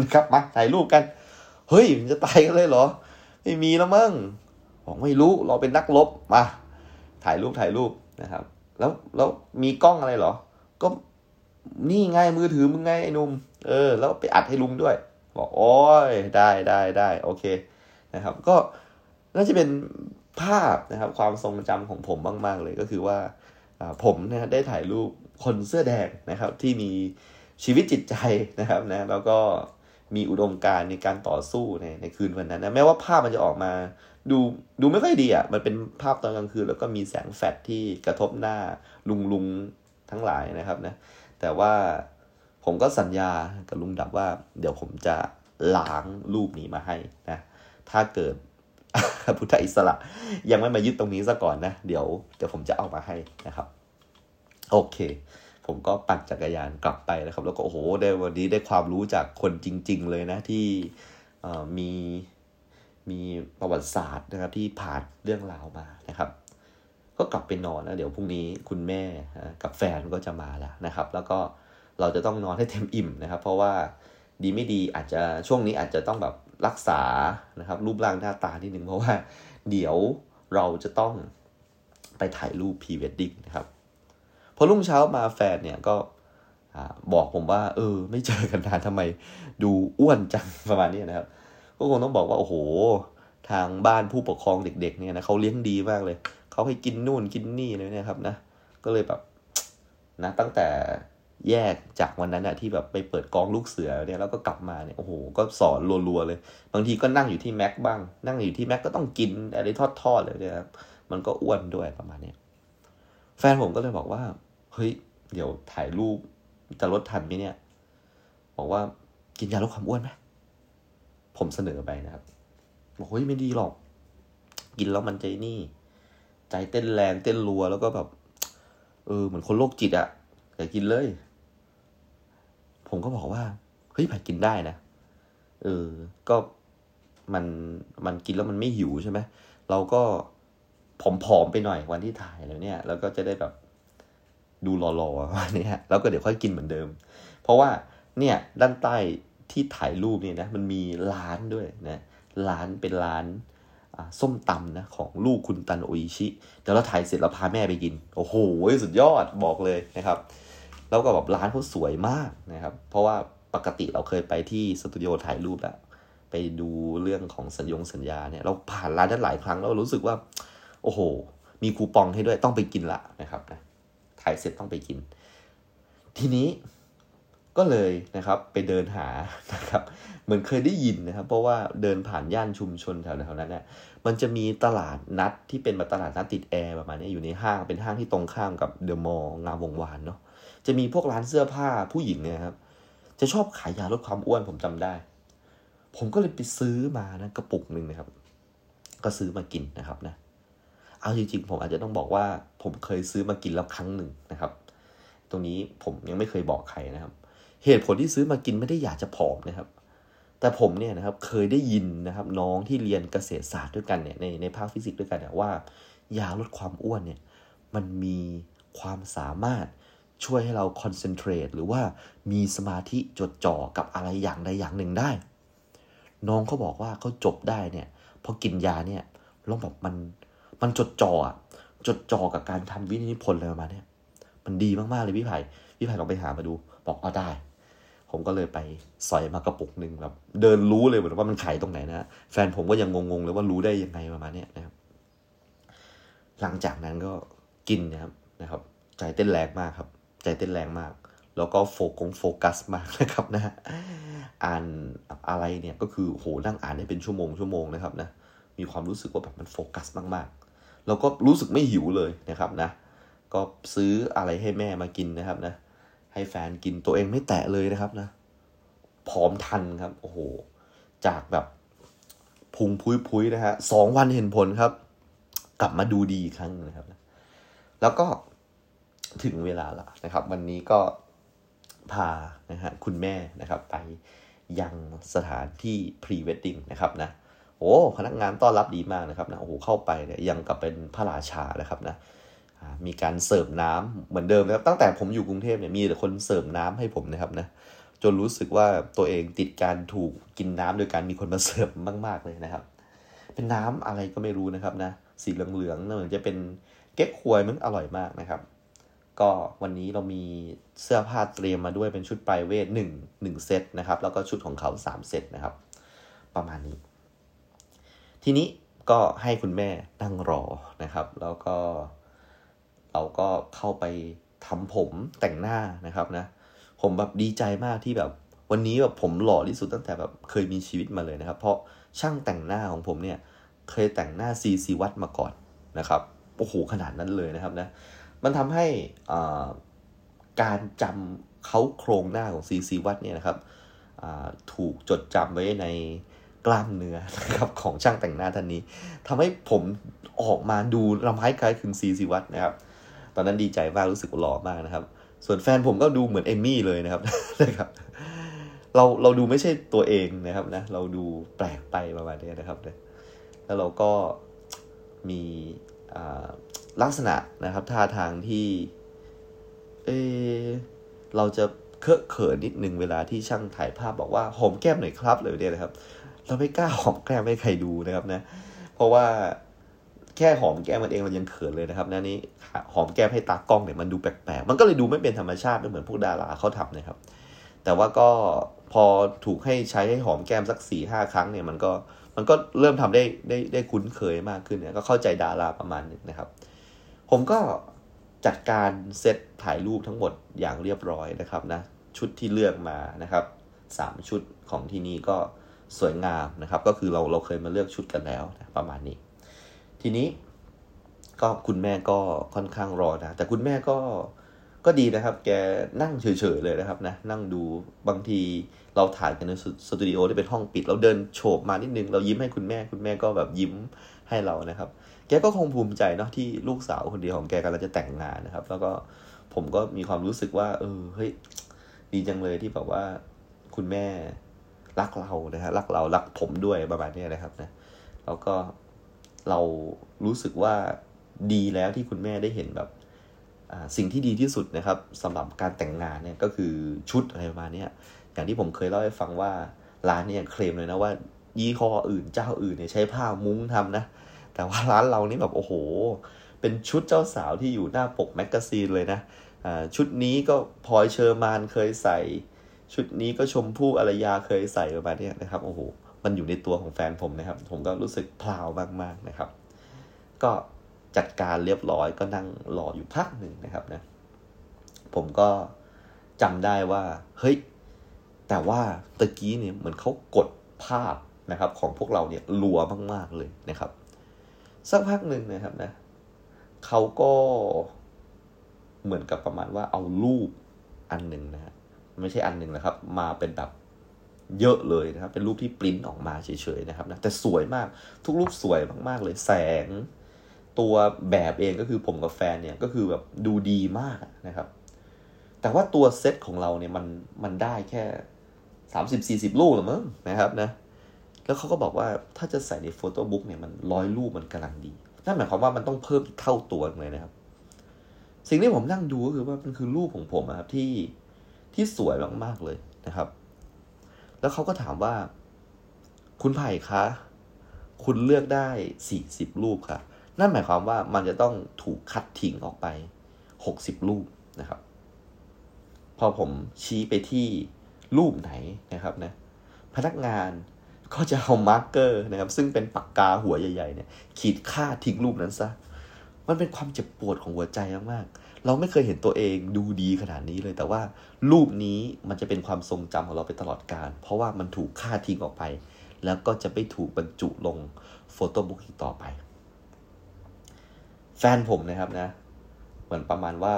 นะครับมาถ่ายรูปกัน เฮ้ยมันจะตายกันเลยเหรอ ไม่มีแล้วมั้งบอกไม่รู้เราเป็นนักลบมาถ่ายรูปถ่ายรูปนะครับ แล้วแล้วมีกล้องอะไรเหรอ ก็นี่ไงมือถือมึงไงไอ้นุ่มเออ แล้วไปอัดให้ลุงด้วย บอกโอ้ยได้ได้ได้โอเคนะครับ ก็น่าจะเป็นภาพนะครับ ความทรงจำของผมมาก ๆ เลยก็คือว่าผมเนี่ยได้ถ่ายรูปคนเสื้อแดงนะครับ ที่มีชีวิตจิตใจนะครับนะแล้วก็มีอุดมการในการต่อสู้ในในคืนวันนั้นนะแม้ว่าภาพมันจะออกมา ดูดูไม่ค่อยดีอะ มันเป็นภาพตอนกลางคืน แล้วก็มีแสงแฟลชที่กระทบหน้าลุงลุงทั้งหลายนะครับนะ แต่ว่าผมก็สัญญากับลุงดับว่า เดี๋ยวผมจะล้างรูปนี้มาให้นะ ถ้าเกิดพุทธอิสระยังไม่มายึดตรงนี้ซะก่อนนะ เดี๋ยวเดี๋ยวผมจะเอามาให้นะครับ โอเคผผมก็ปั่นจักรยานกลับไปนะครับ แล้วก็โอ้โหได้วันนี้ได้ความรู้จากคนจริง ๆ เลยนะที่มี มีประวัติศาสตร์นะครับที่ผ่านเรื่องราวมานะครับ ก็กลับไปนอนแล้วเดี๋ยวพรุ่งนี้คุณแม่กับแฟนก็จะมาแล้วนะครับ แล้วก็เราจะต้องนอนให้เต็มอิ่มนะครับ เพราะว่าดีไม่ดีอาจจะช่วงนี้อาจจะต้องแบบรักษานะครับ รูปร่างหน้าตานิดนึงเพราะว่าเดี๋ยวเราจะต้องไปถ่ายรูปพรีเวดดิ้งนะครับพอรุ่งเช้ามาแฟนเนี่ยก็บอกผมว่า เออ ไม่เจอกันนานทำไม ดูอ้วนจังประมาณนี้นะครับ ก็คงต้องบอกว่าโอ้โห ทางบ้านผู้ปกครองเด็ก ๆ เนี่ยนะเขาเลี้ยงดีมากเลยเขาให้กินนู่นกินนี่เลยนะครับนะ ก็เลยแบบนะตั้งแต่แยกจากวันนั้นอะที่แบบไปเปิดกองลูกเสือเนี่ยแล้วก็กลับมาเนี่ยโอ้โหก็สอนรัวๆเลย บางทีก็นั่งอยู่ที่แม็กบ้าง นั่งอยู่ที่แม็กก็ต้องกินอะไรทอดๆเลยนะครับมันก็อ้วนด้วยประมาณนี้แฟนผมก็เลยบอกว่า เฮ้ย เดี๋ยวถ่ายรูปจะลดทันไหมเนี่ย บอกว่ากินยาลดความอ้วนไหม ผมเสนอไปนะครับบอกเฮ้ยไม่ดีหรอก กินแล้วมันใจนี่ ใจเต้นแรงเต้นรัวแล้วก็แบบ เออเหมือนคนโรคจิตอะอย่ากินเลย ผมก็บอกว่าเฮ้ยผัดกินได้นะเออ ก็มันมันกินแล้วมันไม่หิวใช่ไหมเราก็ผอมๆไปหน่อยวันที่ถ่ายแล้วเนี่ย แล้วก็จะได้แบบดูหล่อๆวันนี้แล้วก็เดี๋ยวค่อยกินเหมือนเดิม เพราะว่าเนี่ย ด้านใต้ ที่ถ่ายรูปเนี่ยนะมันมีร้านด้วยนะร้านเป็นร้านส้มตำนะของลูกคุณตันโออิชิเดี๋ยวเราถ่ายเสร็จเราพาแม่ไปกิน โอ้โหสุดยอดบอกเลยนะครับ แล้วก็แบบร้านเขาสวยมากนะครับ เพราะว่าปกติเราเคยไปที่สตูดิโอถ่ายรูปแล้วไปดูเรื่องของสัญญงสัญญาเนี่ยเราผ่านร้านนั้นหลายครั้งแล้วรู้สึกว่า โอ้โห มีคูปองให้ด้วยต้องไปกินละนะครับนะถ่ายเสร็จต้องไปกิน ทีนี้ ก็เลยนะครับไปเดินหานะครับเหมือนเคยได้ยินนะครับ เพราะว่าเดินผ่านย่านชุมชนแถวๆนั้นเนี่ยมันจะมีตลาดนัดที่เป็นมาตลาดนัดติดแอร์ประมาณนี้อยู่ในห้างเป็นห้างที่ตรงข้ามกับเดอะมอลล์งามวงวานเนาะจะมีพวกร้านเสื้อผ้าผู้หญิงเนี่ยครับ จะชอบขายยาลดความอ้วนผมจำได้ ผมก็เลยไปซื้อมานะกระปุกหนึ่งนะครับ ก็ซื้อมากินนะครับนะ เอาจริงๆผมอาจจะต้องบอกว่า ผมเคยซื้อมากินแล้วครั้งหนึ่งนะครับ ตรงนี้ผมยังไม่เคยบอกใครนะครับ เหตุผลที่ซื้อมากินไม่ได้อยากจะผอมนะครับ แต่ผมเนี่ยนะครับเคยได้ยินนะครับน้องที่เรียนเกษตรศาสตร์ด้วยกันเนี่ยในในภาคฟิสิกส์ด้วยกันเนี่ยว่ายาลดความอ้วนเนี่ยมันมีความสามารถช่วยให้เรา concentrate หรือว่ามีสมาธิจดจ่อกับอะไรอย่างใดอย่างหนึ่งได้ น้องเขาบอกว่าเขาจบได้เนี่ยพอกินยาเนี่ยแล้วแบบมันมันจดจ่อจดจ่อกับการทำวินิพนธ์อะไรประมาณนี้มันดีมากๆเลยพี่ไผ่พี่ไผ่ลองไปหามาดู บอกเอาได้ ผมก็เลยไปสอยมากระปุกหนึ่งแบบเดินรู้เลยว่ามันขายตรงไหนนะ แฟนผมก็ยังงงๆเลยว่ารู้ได้ยังไงประมาณนี้นะครับ หลังจากนั้นก็กินนะครับนะครับ ใจเต้นแรงมากครับ ใจเต้นแรงมาก แล้วก็โฟกงโฟกัสมากนะครับนะ อ่านอะไรเนี่ยก็คือโหนั่งอ่านได้เป็นชั่วโมงชั่วโมงนะครับนะ มีความรู้สึกว่าแบบมันโฟกัสมากๆเราก็รู้สึกไม่หิวเลยนะครับนะ ก็ซื้ออะไรให้แม่มากินนะครับนะ ให้แฟนกินตัวเองไม่แตะเลยนะครับนะผอมทันครับ โอ้โห จากแบบพุงพุ้ยๆนะฮะสองวันเห็นผลครับ กลับมาดูดีครั้งนะครับ แล้วก็ถึงเวลาละนะครับ วันนี้ก็พานะฮะคุณแม่นะครับ ไปยังสถานที่พรีเวดดิ้งนะครับนะโอ้พนักงานต้อนรับดีมากนะครับนะโอ้โหเข้าไปเนี่ยยังกับเป็นพระราชานะครับนะ มีการเสิร์ฟน้ำเหมือนเดิมนะครับตั้งแต่ผมอยู่กรุงเทพเนี่ยมีแต่คนเสิร์ฟน้ำให้ผมนะครับนะจนรู้สึกว่าตัวเองติดการถูกกินน้ำโดยการมีคนมาเสิร์ฟมาก ๆเลยนะครับ เป็นน้ำอะไรก็ไม่รู้นะครับนะสีเหลืองๆเหมือนจะเป็นเก๊กควยมันอร่อยมากนะครับ ก็วันนี้เรามีเสื้อผ้าเตรียมมาด้วยเป็นชุดปลายเวทหนึ่งหนึ่งเซตนะครับ แล้วก็ชุดของเขาสามเซตนะครับ ประมาณนี้ ทีนี้ก็ให้คุณแม่นั่งรอนะครับ แล้วก็ เราก็เข้าไปทำผมแต่งหน้านะครับนะ ผมแบบดีใจมากที่แบบ วันนี้แบบผมหล่อที่สุดตั้งแต่แบบเคยมีชีวิตมาเลยนะครับ เพราะช่างแต่งหน้าของผมเนี่ยเคยแต่งหน้าซีซีวัตมาก่อนนะครับโอ้โหขนาดนั้นเลยนะครับนะ มันทำให้การจำเขาโครงหน้าของซีซีวัตเนี่ยนะครับถูกจดจำไว้ในกล้ามเนื้อนะครับของช่างแต่งหน้าท่านนี้ทำให้ผมออกมาดูลำไห้คล้ายคึงซีซีวัตนะครับ อนนั้นดีใจมากรู้สึกหล่อมากนะครับ ส่วนแฟนผมก็ดูเหมือนเอมมี่เลยนะครับนะครับ เราเราดูไม่ใช่ตัวเองนะครับนะ เราดูแปลกไปประมาณนี้นะครับแล้วเราก็มีลักษณะนะครับท่าทางที่ เออเราจะเคอะเขินนิดนึงเวลาที่ช่างถ่ายภาพบอกว่าหอมแก้มหน่อยครับเลยเนี่ยนะครับ เราไม่กล้าหอมแก้มให้ใครดูนะครับนะ เพราะว่า แค่หอมแก้มมันเองเรายังเขินเลยนะครับนะนี่หอมแก้มให้ตากล้องเนี่ยมันดูแปลกๆ มันก็เลยดูไม่เป็นธรรมชาติไม่เหมือนพวกดาราเขาทำนะครับ แต่ว่าก็พอถูกให้ใช้ให้หอมแก้มสักสี่ห้าครั้งเนี่ยมันก็มันก็เริ่มทำได้ได้ได้คุ้นเคยมากขึ้นเนี่ยก็เข้าใจดาราประมาณนึงนะครับ ผมก็จัดการเซตถ่ายรูปทั้งหมดอย่างเรียบร้อยนะครับนะชุดที่เลือกมานะครับสามชุดของที่นี่ก็สวยงามนะครับ ก็คือเราเราเคยมาเลือกชุดกันแล้วนะประมาณนี้ ทีนี้ก็คุณแม่ก็ค่อนข้างรอนะ แต่คุณแม่ก็ก็ดีนะครับ แกนั่งเฉยๆเลยนะครับนะ นั่งดูบางทีเราถ่ายกันในสตูดิโอที่เป็นห้องปิด เราเดินโฉบมานิดนึง เรายิ้มให้คุณแม่ คุณแม่ก็แบบยิ้มให้เรานะครับ แกก็คงภูมิใจเนาะที่ลูกสาวคนเดียวของแกกำลังจะแต่งงานนะครับ แล้วก็ผมก็มีความรู้สึกว่า เออ เฮ้ย ดีจังเลยที่แบบว่าคุณแม่รักเรานะฮะ รักเรา รักผมด้วยประมาณนี้นะครับนะ แล้วก็ เรารู้สึกว่าดีแล้วที่คุณแม่ได้เห็นแบบสิ่งที่ดีที่สุดนะครับสำหรับการแต่งงานเนี่ยก็คือชุดอะไรประมาณนี้อย่างที่ผมเคยเล่าให้ฟังว่าร้านเนี่ยเคลมเลยนะว่ายี่ห้ออื่นเจ้าอื่นเนี่ยใช้ผ้ามุ้งทำนะ แต่ว่าร้านเรานี่แบบโอ้โห เป็นชุดเจ้าสาวที่อยู่หน้าปก magazine เลยนะชุดนี้ก็พลอยเฌอมาลย์เคยใส่ ชุดนี้ก็ชมพู่อารยาเคยใส่ประมาณนี้นะครับโอ้โห มันอยู่ในตัวของแฟนผมนะครับ ผมก็รู้สึก proud มากๆนะครับ ก็จัดการเรียบร้อยก็นั่งรออยู่พักหนึ่งนะครับนะ ผมก็จำได้ว่า เฮ้ย แต่ว่าตะกี้เนี่ยเหมือนเขากดภาพนะครับ ของพวกเราเนี่ยรัวมาก ๆเลยนะครับ สักพักหนึ่งนะครับนะเขาก็เหมือนกับประมาณว่าเอารูปอันหนึ่งนะฮะไม่ใช่อันหนึ่งนะครับ มาเป็นแบบ เยอะเลยนะครับ เป็นรูปที่ปริ้นออกมาเฉยๆนะครับนะแต่สวยมากทุกรูปสวยมากๆเลยแสง ตัวแบบเองก็คือผมกับแฟนเนี่ยก็คือแบบดูดีมากนะครับ แต่ว่าตัวเซตของเราเนี่ยมันมันได้แค่สามสิบสี่สิบรูปหรือมั้งนะครับนะแล้วเขาก็บอกว่าถ้าจะใส่ในโฟโต้บุ๊กเนี่ยมันร้อยรูปมันกำลังดีนั่นหมายความว่ามันต้องเพิ่มเท่าตัวเลยนะครับ สิ่งที่ผมนั่งดูก็คือว่ามันคือรูปของผมครับที่ที่สวยมากๆเลยนะครับ แล้วเขาก็ถามว่า คุณไผ่คะ คุณเลือกได้สี่สิบรูปค่ะ นั่นหมายความว่ามันจะต้องถูกคัดทิ้งออกไปหกสิบรูปนะครับ พอผมชี้ไปที่รูปไหนนะครับนะ พนักงานก็จะเอา marker นะครับ ซึ่งเป็นปากกาหัวใหญ่ ๆ เนี่ย ขีดฆ่าทิ้งรูปนั้นซะ มันเป็นความเจ็บปวดของหัวใจมากๆ เราไม่เคยเห็นตัวเองดูดีขนาดนี้เลย แต่ว่ารูปนี้มันจะเป็นความทรงจำของเราไปตลอดกาลเพราะว่ามันถูกฆ่าทิ้งออกไป แล้วก็จะไม่ถูกบรรจุลง photobook อีกต่อไป แฟนผมนะครับนะ เหมือนประมาณว่า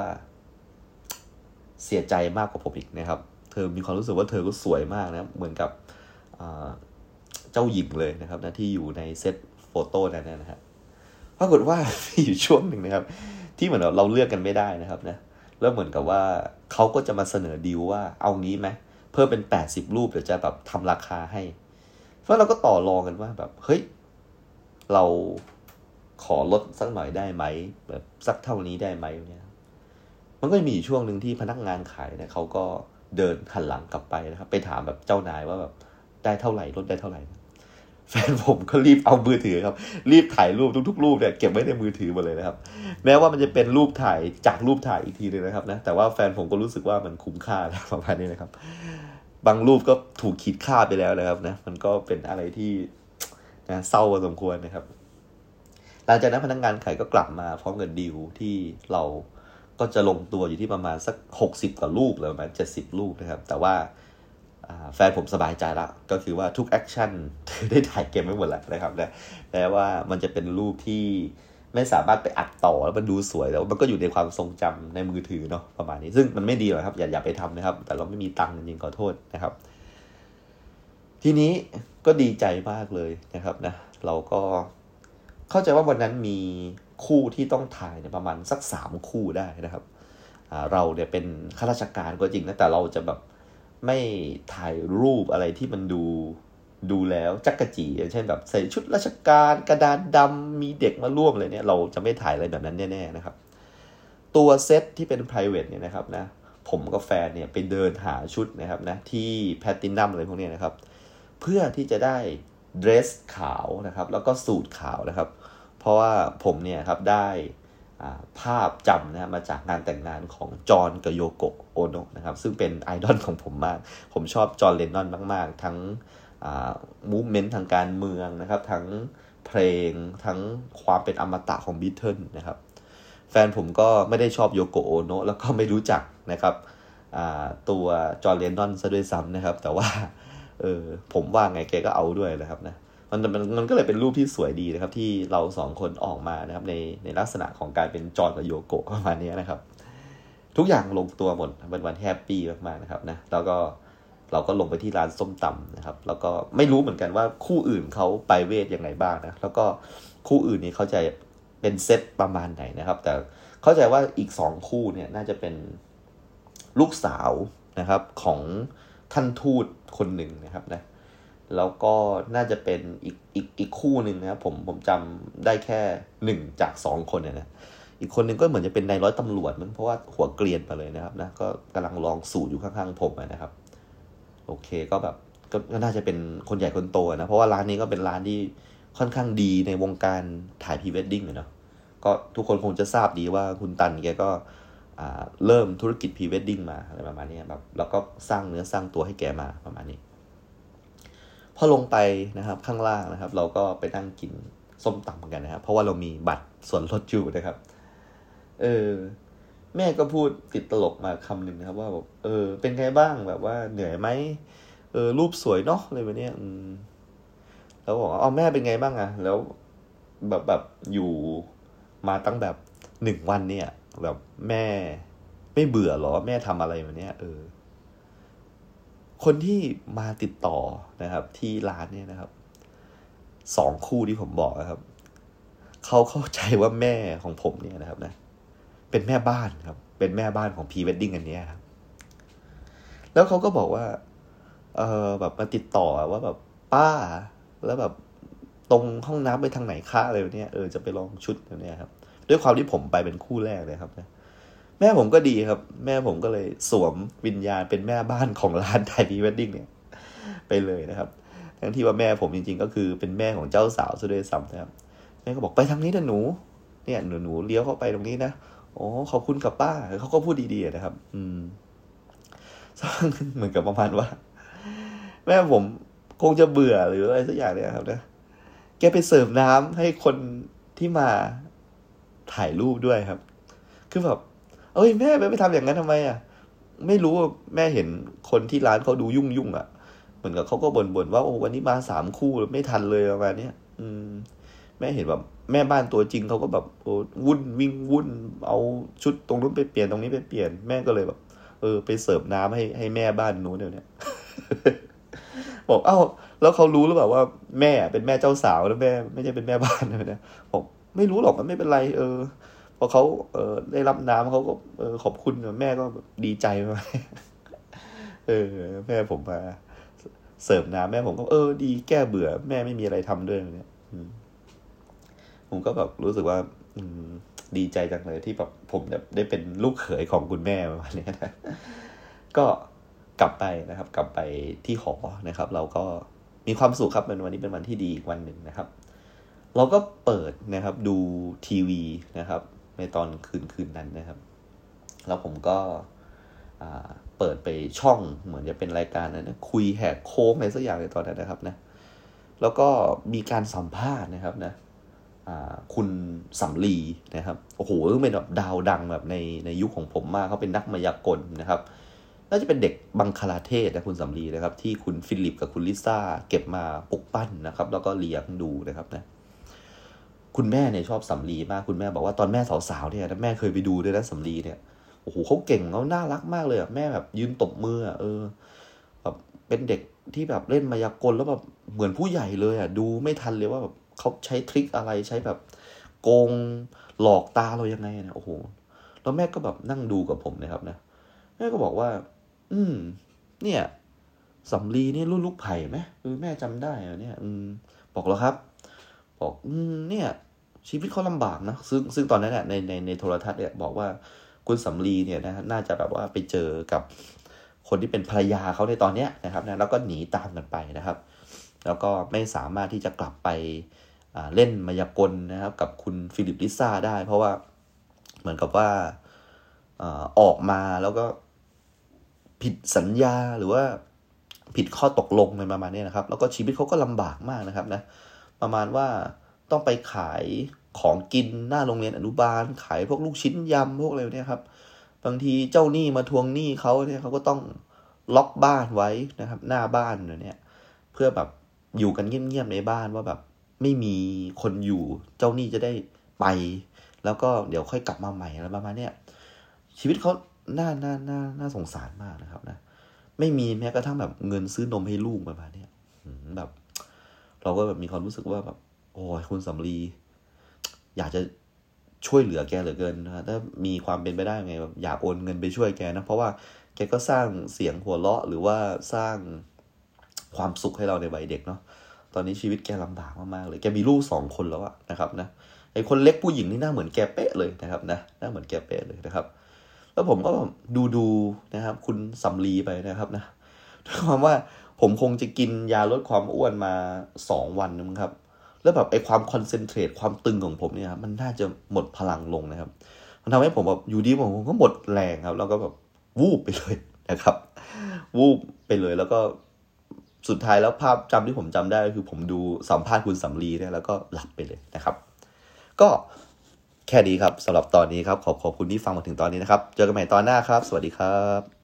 เสียใจมากกว่าผมอีกนะครับ เธอมีความรู้สึกว่าเธอก็สวยมากนะ เหมือนกับเจ้าหญิงเลยนะครับนะที่อยู่ในเซตโฟโต้นั้นนะฮะปรากฏว่าอยู่ช่วงหนึ่งนะครับ ที่เหมือนเราเลือกกันไม่ได้นะครับนะแล้วเหมือนกับว่าเขาก็จะมาเสนอดีลว่าเอางี้ไหมเพิ่มเป็นแปดสิบรูปเดี๋ยวจะแบบทำราคาให้เพราะเราก็ต่อรองกันว่าแบบเฮ้ยเราขอลดสักหน่อยได้ไหมแบบสักเท่านี้ได้ไหมเนี่ยมันก็มีช่วงหนึ่งที่พนักงานขายเนี่ยเขาก็เดินหันหลังกลับไปนะครับ ไปถามแบบเจ้านายว่าแบบได้เท่าไหร่ลดได้เท่าไหร่ แฟนผมก็รีบเอามือถือครับ รีบถ่ายรูปทุกๆรูปเนี่ยเก็บไว้ในมือถือหมดเลยนะครับ แม้ว่ามันจะเป็นรูปถ่ายจากรูปถ่ายอีกทีนึงนะครับนะแต่ว่าแฟนผมก็รู้สึกว่ามันคุ้มค่าประมาณนี้นะครับ บางรูปก็ถูกขีดฆ่าไปแล้วนะครับนะมันก็เป็นอะไรที่นะเศร้าพอสมควรนะครับ หลังจากนั้นพนักงานขายก็กลับมาพร้อมกับดีลที่เราก็จะลงตัวอยู่ที่ประมาณสัก 60 กว่ารูปหรือประมาณ70 รูปนะครับ แต่ว่า แฟนผมสบายใจละก็คือว่าทุก action ได้ถ่ายเก็บไว้หมดแล้วนะครับนะแม้ว่ามันจะเป็นรูปที่ไม่สามารถไปอัดต่อแล้วมันดูสวยแล้วมันก็อยู่ในความทรงจำในมือถือเนาะประมาณนี้ ซึ่งมันไม่ดีหรอกครับ อย่าอย่าไปทำนะครับ แต่เราไม่มีตังค์จริงขอโทษนะครับ ทีนี้ก็ดีใจมากเลยนะครับนะ เราก็เข้าใจว่าวันนั้นมีคู่ที่ต้องถ่ายเนี่ยประมาณสักสามคู่ได้นะครับเราเนี่ยเป็นข้าราชการก็จริงนะแต่เราจะแบบ ไม่ถ่ายรูปอะไรที่มันดูดูแล้วจักกะจีอย่างเช่นแบบใส่ชุดราชการกระดานดำมีเด็กมาร่วมเลยเนี่ย เราจะไม่ถ่ายอะไรแบบนั้นแน่ๆนะครับ ตัวเซตที่เป็น private เนี่ยนะครับนะผมกับแฟนเนี่ยไปเดินหาชุดนะครับนะที่แพลทินัมอะไรพวกนี้นะครับ เพื่อที่จะได้เดรสขาวนะครับ แล้วก็สูทขาวนะครับ เพราะว่าผมเนี่ยครับได้ ภาพจำนะมาจากงานแต่งงานของจอห์นกับโยโกโอโนะนะครับ ซึ่งเป็นไอดอลของผมมาก ผมชอบจอห์นเลนนอนมาก ๆ ทั้ง movement ทางการเมืองนะครับ ทั้งเพลงทั้งความเป็นอมตะของบีเทิลนะครับ แฟนผมก็ไม่ได้ชอบโยโกโอโนะแล้วก็ไม่รู้จักนะครับตัวจอห์นเลนนอนซะด้วยซ้ำนะครับ แต่ว่าเออผมว่าไงแกก็เอาด้วยนะครับนะ มันมันมันก็เลยเป็นรูปที่สวยดีนะครับ ที่เราสองคนออกมานะครับ ในในลักษณะของการเป็นจอร์นกับโยโกะประมาณนี้นะครับ ทุกอย่างลงตัวหมดเป็นวัน happy มากๆนะครับนะแล้วก็เราก็ลงไปที่ร้านส้มตำนะครับ แล้วก็ไม่รู้เหมือนกันว่าคู่อื่นเขาไปเวทยังไงบ้างนะแล้วก็คู่อื่นนี้เขาจะเป็นเซตประมาณไหนนะครับ แต่เข้าใจว่าอีกสองคู่เนี่ยน่าจะเป็นลูกสาวนะครับของท่านทูตคนหนึ่งนะครับนะ แล้วก็น่าจะเป็นอีกอีกอีกคู่หนึ่งนะครับผมผมจำได้แค่หนึ่งจากสองคนเนี่ยนะอีกคนหนึ่งก็เหมือนจะเป็นนายร้อยตำรวจมั้งเพราะว่าหัวเกลียนไปเลยนะครับนะก็กำลังลองสูตรอยู่ข้างๆผมนะครับ โอเคก็แบบก็น่าจะเป็นคนใหญ่คนโตนะ เพราะว่าร้านนี้ก็เป็นร้านที่ค่อนข้างดีในวงการถ่ายพรีเวดดิ้งเนาะก็ทุกคนคงจะทราบดีว่าคุณตันแกก็เริ่มธุรกิจพรีเวดดิ้งมาอะไรประมาณนี้แบบแล้วก็สร้างเนื้อสร้างตัวให้แกมาประมาณนี้ พอลงไปนะครับข้างล่างนะครับ เราก็ไปนั่งกินส้มตำกันนะครับ เพราะว่าเรามีบัตรส่วนลดอยู่นะครับ เออ แม่ก็พูดติดตลกมาคำหนึ่งนะครับ ว่าแบบเออ เป็นไงบ้างแบบว่าเหนื่อยไหมเออ รูปสวยเนาะอะไรแบบนี้อืมแล้วบอกว่าอ๋อแม่เป็นไงบ้างอะแล้วแบบแบบอยู่มาตั้งแบบหนึ่งวันเนี่ย แบบแม่ไม่เบื่อหรอ แม่ทำอะไรแบบนี้เออ คนที่มาติดต่อนะครับ ที่ร้านเนี่ยนะครับสองคู่ที่ผมบอกนะครับเขาเข้าใจว่าแม่ของผมเนี่ยนะครับนะ เป็นแม่บ้านครับ เป็นแม่บ้านของพีเวดดิ้งอันนี้ครับ แล้วเขาก็บอกว่า เออแบบมาติดต่อว่าแบบป้า แล้วแบบตรงห้องน้ำไปทางไหนคะอะไรเนี่ยเออจะไปลองชุดเนี่ยครับ ด้วยความที่ผมไปเป็นคู่แรกเลยครับนะ แม่ผมก็ดีครับ แม่ผมก็เลยสวมวิญญาณเป็นแม่บ้านของร้านถ่ายพีเวดดิ้งเนี่ย ไปเลยนะครับ ทั้งที่ว่าแม่ผมจริงๆ ก็คือเป็นแม่ของเจ้าสาวซะด้วยซ้ำนะครับแม่ก็บอกไปทางนี้นะหนู เนี่ยหนูหนูเลี้ยวเข้าไปตรงนี้นะโอ้ขอบคุณกับป้าเขาก็พูดดีๆนะครับ อืมเหมือนกับประมาณว่า แม่ผมคงจะเบื่อหรืออะไรสักอย่างเนี่ยครับนะแกไปเสิร์ฟน้ำให้คนที่มาถ่ายรูปด้วยครับ คือแบบ เอ้ยแม่ไม่ไปทำอย่างนั้นทำไมอะไม่รู้แม่เห็นคนที่ร้านเขาดูยุ่งยุ่งอะ เหมือนกับเขาก็บ่นบ่นว่าโอ้วันนี้มาสามคู่ไม่ทันเลยประมาณนี้อืม แม่เห็นแบบ แม่บ้านตัวจริงเขาก็แบบโอ้วุ่นวิ่งวุ่น เอาชุดตรงนู้นไปเปลี่ยนตรงนี้ไปเปลี่ยนแม่ก็เลยแบบ เออ ไปเสิร์ฟน้ำให้ให้แม่บ้านนู้นเดี๋ยวนี้บอกเอ้าแล้วเขารู้หรือเปล่าว่าแม่เป็นแม่เจ้าสาวแล้วแม่ ไม่ใช่เป็นแม่บ้านนะบอกไม่รู้หรอกมันไม่เป็นไร เออ อเขาเออได้รับน้ำเขาก็เออขอบคุณแม่ก็ดีใจมากเออ แม่ผมมาเสิร์ฟน้ำแม่ผมก็เออดีแก้เบื่อ แม่ไม่มีอะไรทำด้วยเนี่ยผมก็แบบรู้สึกว่า อืม ดีใจจังเลยที่แบบผมได้เป็นลูกเขยของคุณแม่ประมาณนี้นะก็กลับไปนะครับ กลับไปที่หอนะครับ เราก็มีความสุขครับเป็นวันนี้เป็นวันที่ดีอีกวันหนึ่งนะครับ เราก็เปิดนะครับ ดูทีวีนะครับ ในตอนคืนคืนนั้นนะครับ แล้วผมก็เปิดไปช่องเหมือนจะเป็นรายการนะคุยแหกโค้งอะไรสักอย่างในตอนนั้นนะครับนะแล้วก็มีการสัมภาษณ์นะครับนะคุณสำลีนะครับโอ้โหเป็นแบบดาวดังแบบในในยุคของผมมากเขาเป็นนักมายากลนะครับน่าจะเป็นเด็กบังคลาเทศนะคุณสำลีนะครับ ที่คุณฟิลิปกับคุณลิซ่าเก็บมาปลุกปั้นนะครับ แล้วก็เลี้ยงดูนะครับนะ คุณแม่เนี่ยชอบสำลีมากคุณแม่บอกว่าตอนแม่สาวๆเนี่ยแม่เคยไปดูด้วยนะสำลีเนี่ยโอ้โหเขาเก่งเขาน่ารักมากเลยอะแม่แบบยืนตบมืออะเออแบบเป็นเด็กที่แบบเล่นมายากลแล้วแบบเหมือนผู้ใหญ่เลยอะดูไม่ทันเลยว่าแบบเขาใช้ทริคอะไรใช้แบบโกงหลอกตาเรายังไงเนี่ยโอ้โหแล้วแม่ก็แบบนั่งดูกับผมนะครับนะแม่ก็บอกว่า อืม เนี่ยสำลีนี่รุ่นลูกไผ่ไหมเออแม่จำได้เนี่ย อืมบอกแล้วครับ บอก อืมเนี่ย ชีวิตเขาลำบากนะซึ่งซึ่งตอนนั้นเนี่ยในในในโทรทัศน์เนี่ยบอกว่าคุณสำลีเนี่ยนะน่าจะแบบว่าไปเจอกับคนที่เป็นภรรยาเขาในตอนเนี้ยนะครับนะแล้วก็หนีตามกันไปนะครับ แล้วก็ไม่สามารถที่จะกลับไปเล่นมายากลนะครับ กับคุณฟิลิปลิซ่าได้ เพราะว่าเหมือนกับว่าออกมาแล้วก็ผิดสัญญาหรือว่าผิดข้อตกลงในประมาณนี้นะครับ แล้วก็ชีวิตเขาก็ลำบากมากนะครับนะประมาณว่า ต้องไปขายของกินหน้าโรงเรียนอนุบาล ขายพวกลูกชิ้นยำพวกอะไรเนี่ยครับ บางทีเจ้าหนี้มาทวงหนี้เขาเนี่ยเขาก็ต้องล็อกบ้านไว้นะครับ หน้าบ้านเนี่ย เพื่อแบบอยู่กันเงียบๆในบ้านว่าแบบไม่มีคนอยู่เจ้าหนี้จะได้ไป แล้วก็เดี๋ยวค่อยกลับมาใหม่อะไรประมาณเนี้ยชีวิตเขาน่าน่าน่าน่าสงสารมากนะครับนะไม่มีแม้กระทั่งแบบเงินซื้อนมให้ลูกประมาณเนี้ยแบบ เราก็แบบมีความรู้สึกว่าแบบ โอ้ยคุณสำลี อยากจะช่วยเหลือแกเหลือเกินนะถ้ามีความเป็นไปได้ไงแบบอยากโอนเงินไปช่วยแกนะ เพราะว่าแกก็สร้างเสียงหัวเราะหรือว่าสร้างความสุขให้เราในวัยเด็กเนาะตอนนี้ชีวิตแกลำบากมากๆเลย แกมีลูกสองคนแล้วอะนะครับนะไอคนเล็กผู้หญิงนี่หน้าเหมือนแกเป๊ะเลยนะครับนะหน้าเหมือนแกเป๊ะเลยนะครับ แล้วผมก็ดูดูนะครับ คุณสำลีไปนะครับนะด้วยความว่าผมคงจะกินยาลดความอ้วนมาสองวันนะครับ แล้วแบบไอความคอนเซนเทรตความตึงของผมเนี่ยมันน่าจะหมดพลังลงนะครับ มันทำให้ผมแบบอยู่ดีผมก็หมดแรงครับ แล้วก็แบบวูบไปเลยนะครับ วูบไปเลยแล้วก็สุดท้ายแล้วภาพจำที่ผมจำได้ก็คือผมดูสัมภาษณ์คุณสำลีเนี่ยแล้วก็หลับไปเลยนะครับ ก็แค่นี้ครับสำหรับตอนนี้ครับ ขอบขอบคุณที่ฟังมาถึงตอนนี้นะครับ เจอกันใหม่ตอนหน้าครับ สวัสดีครับ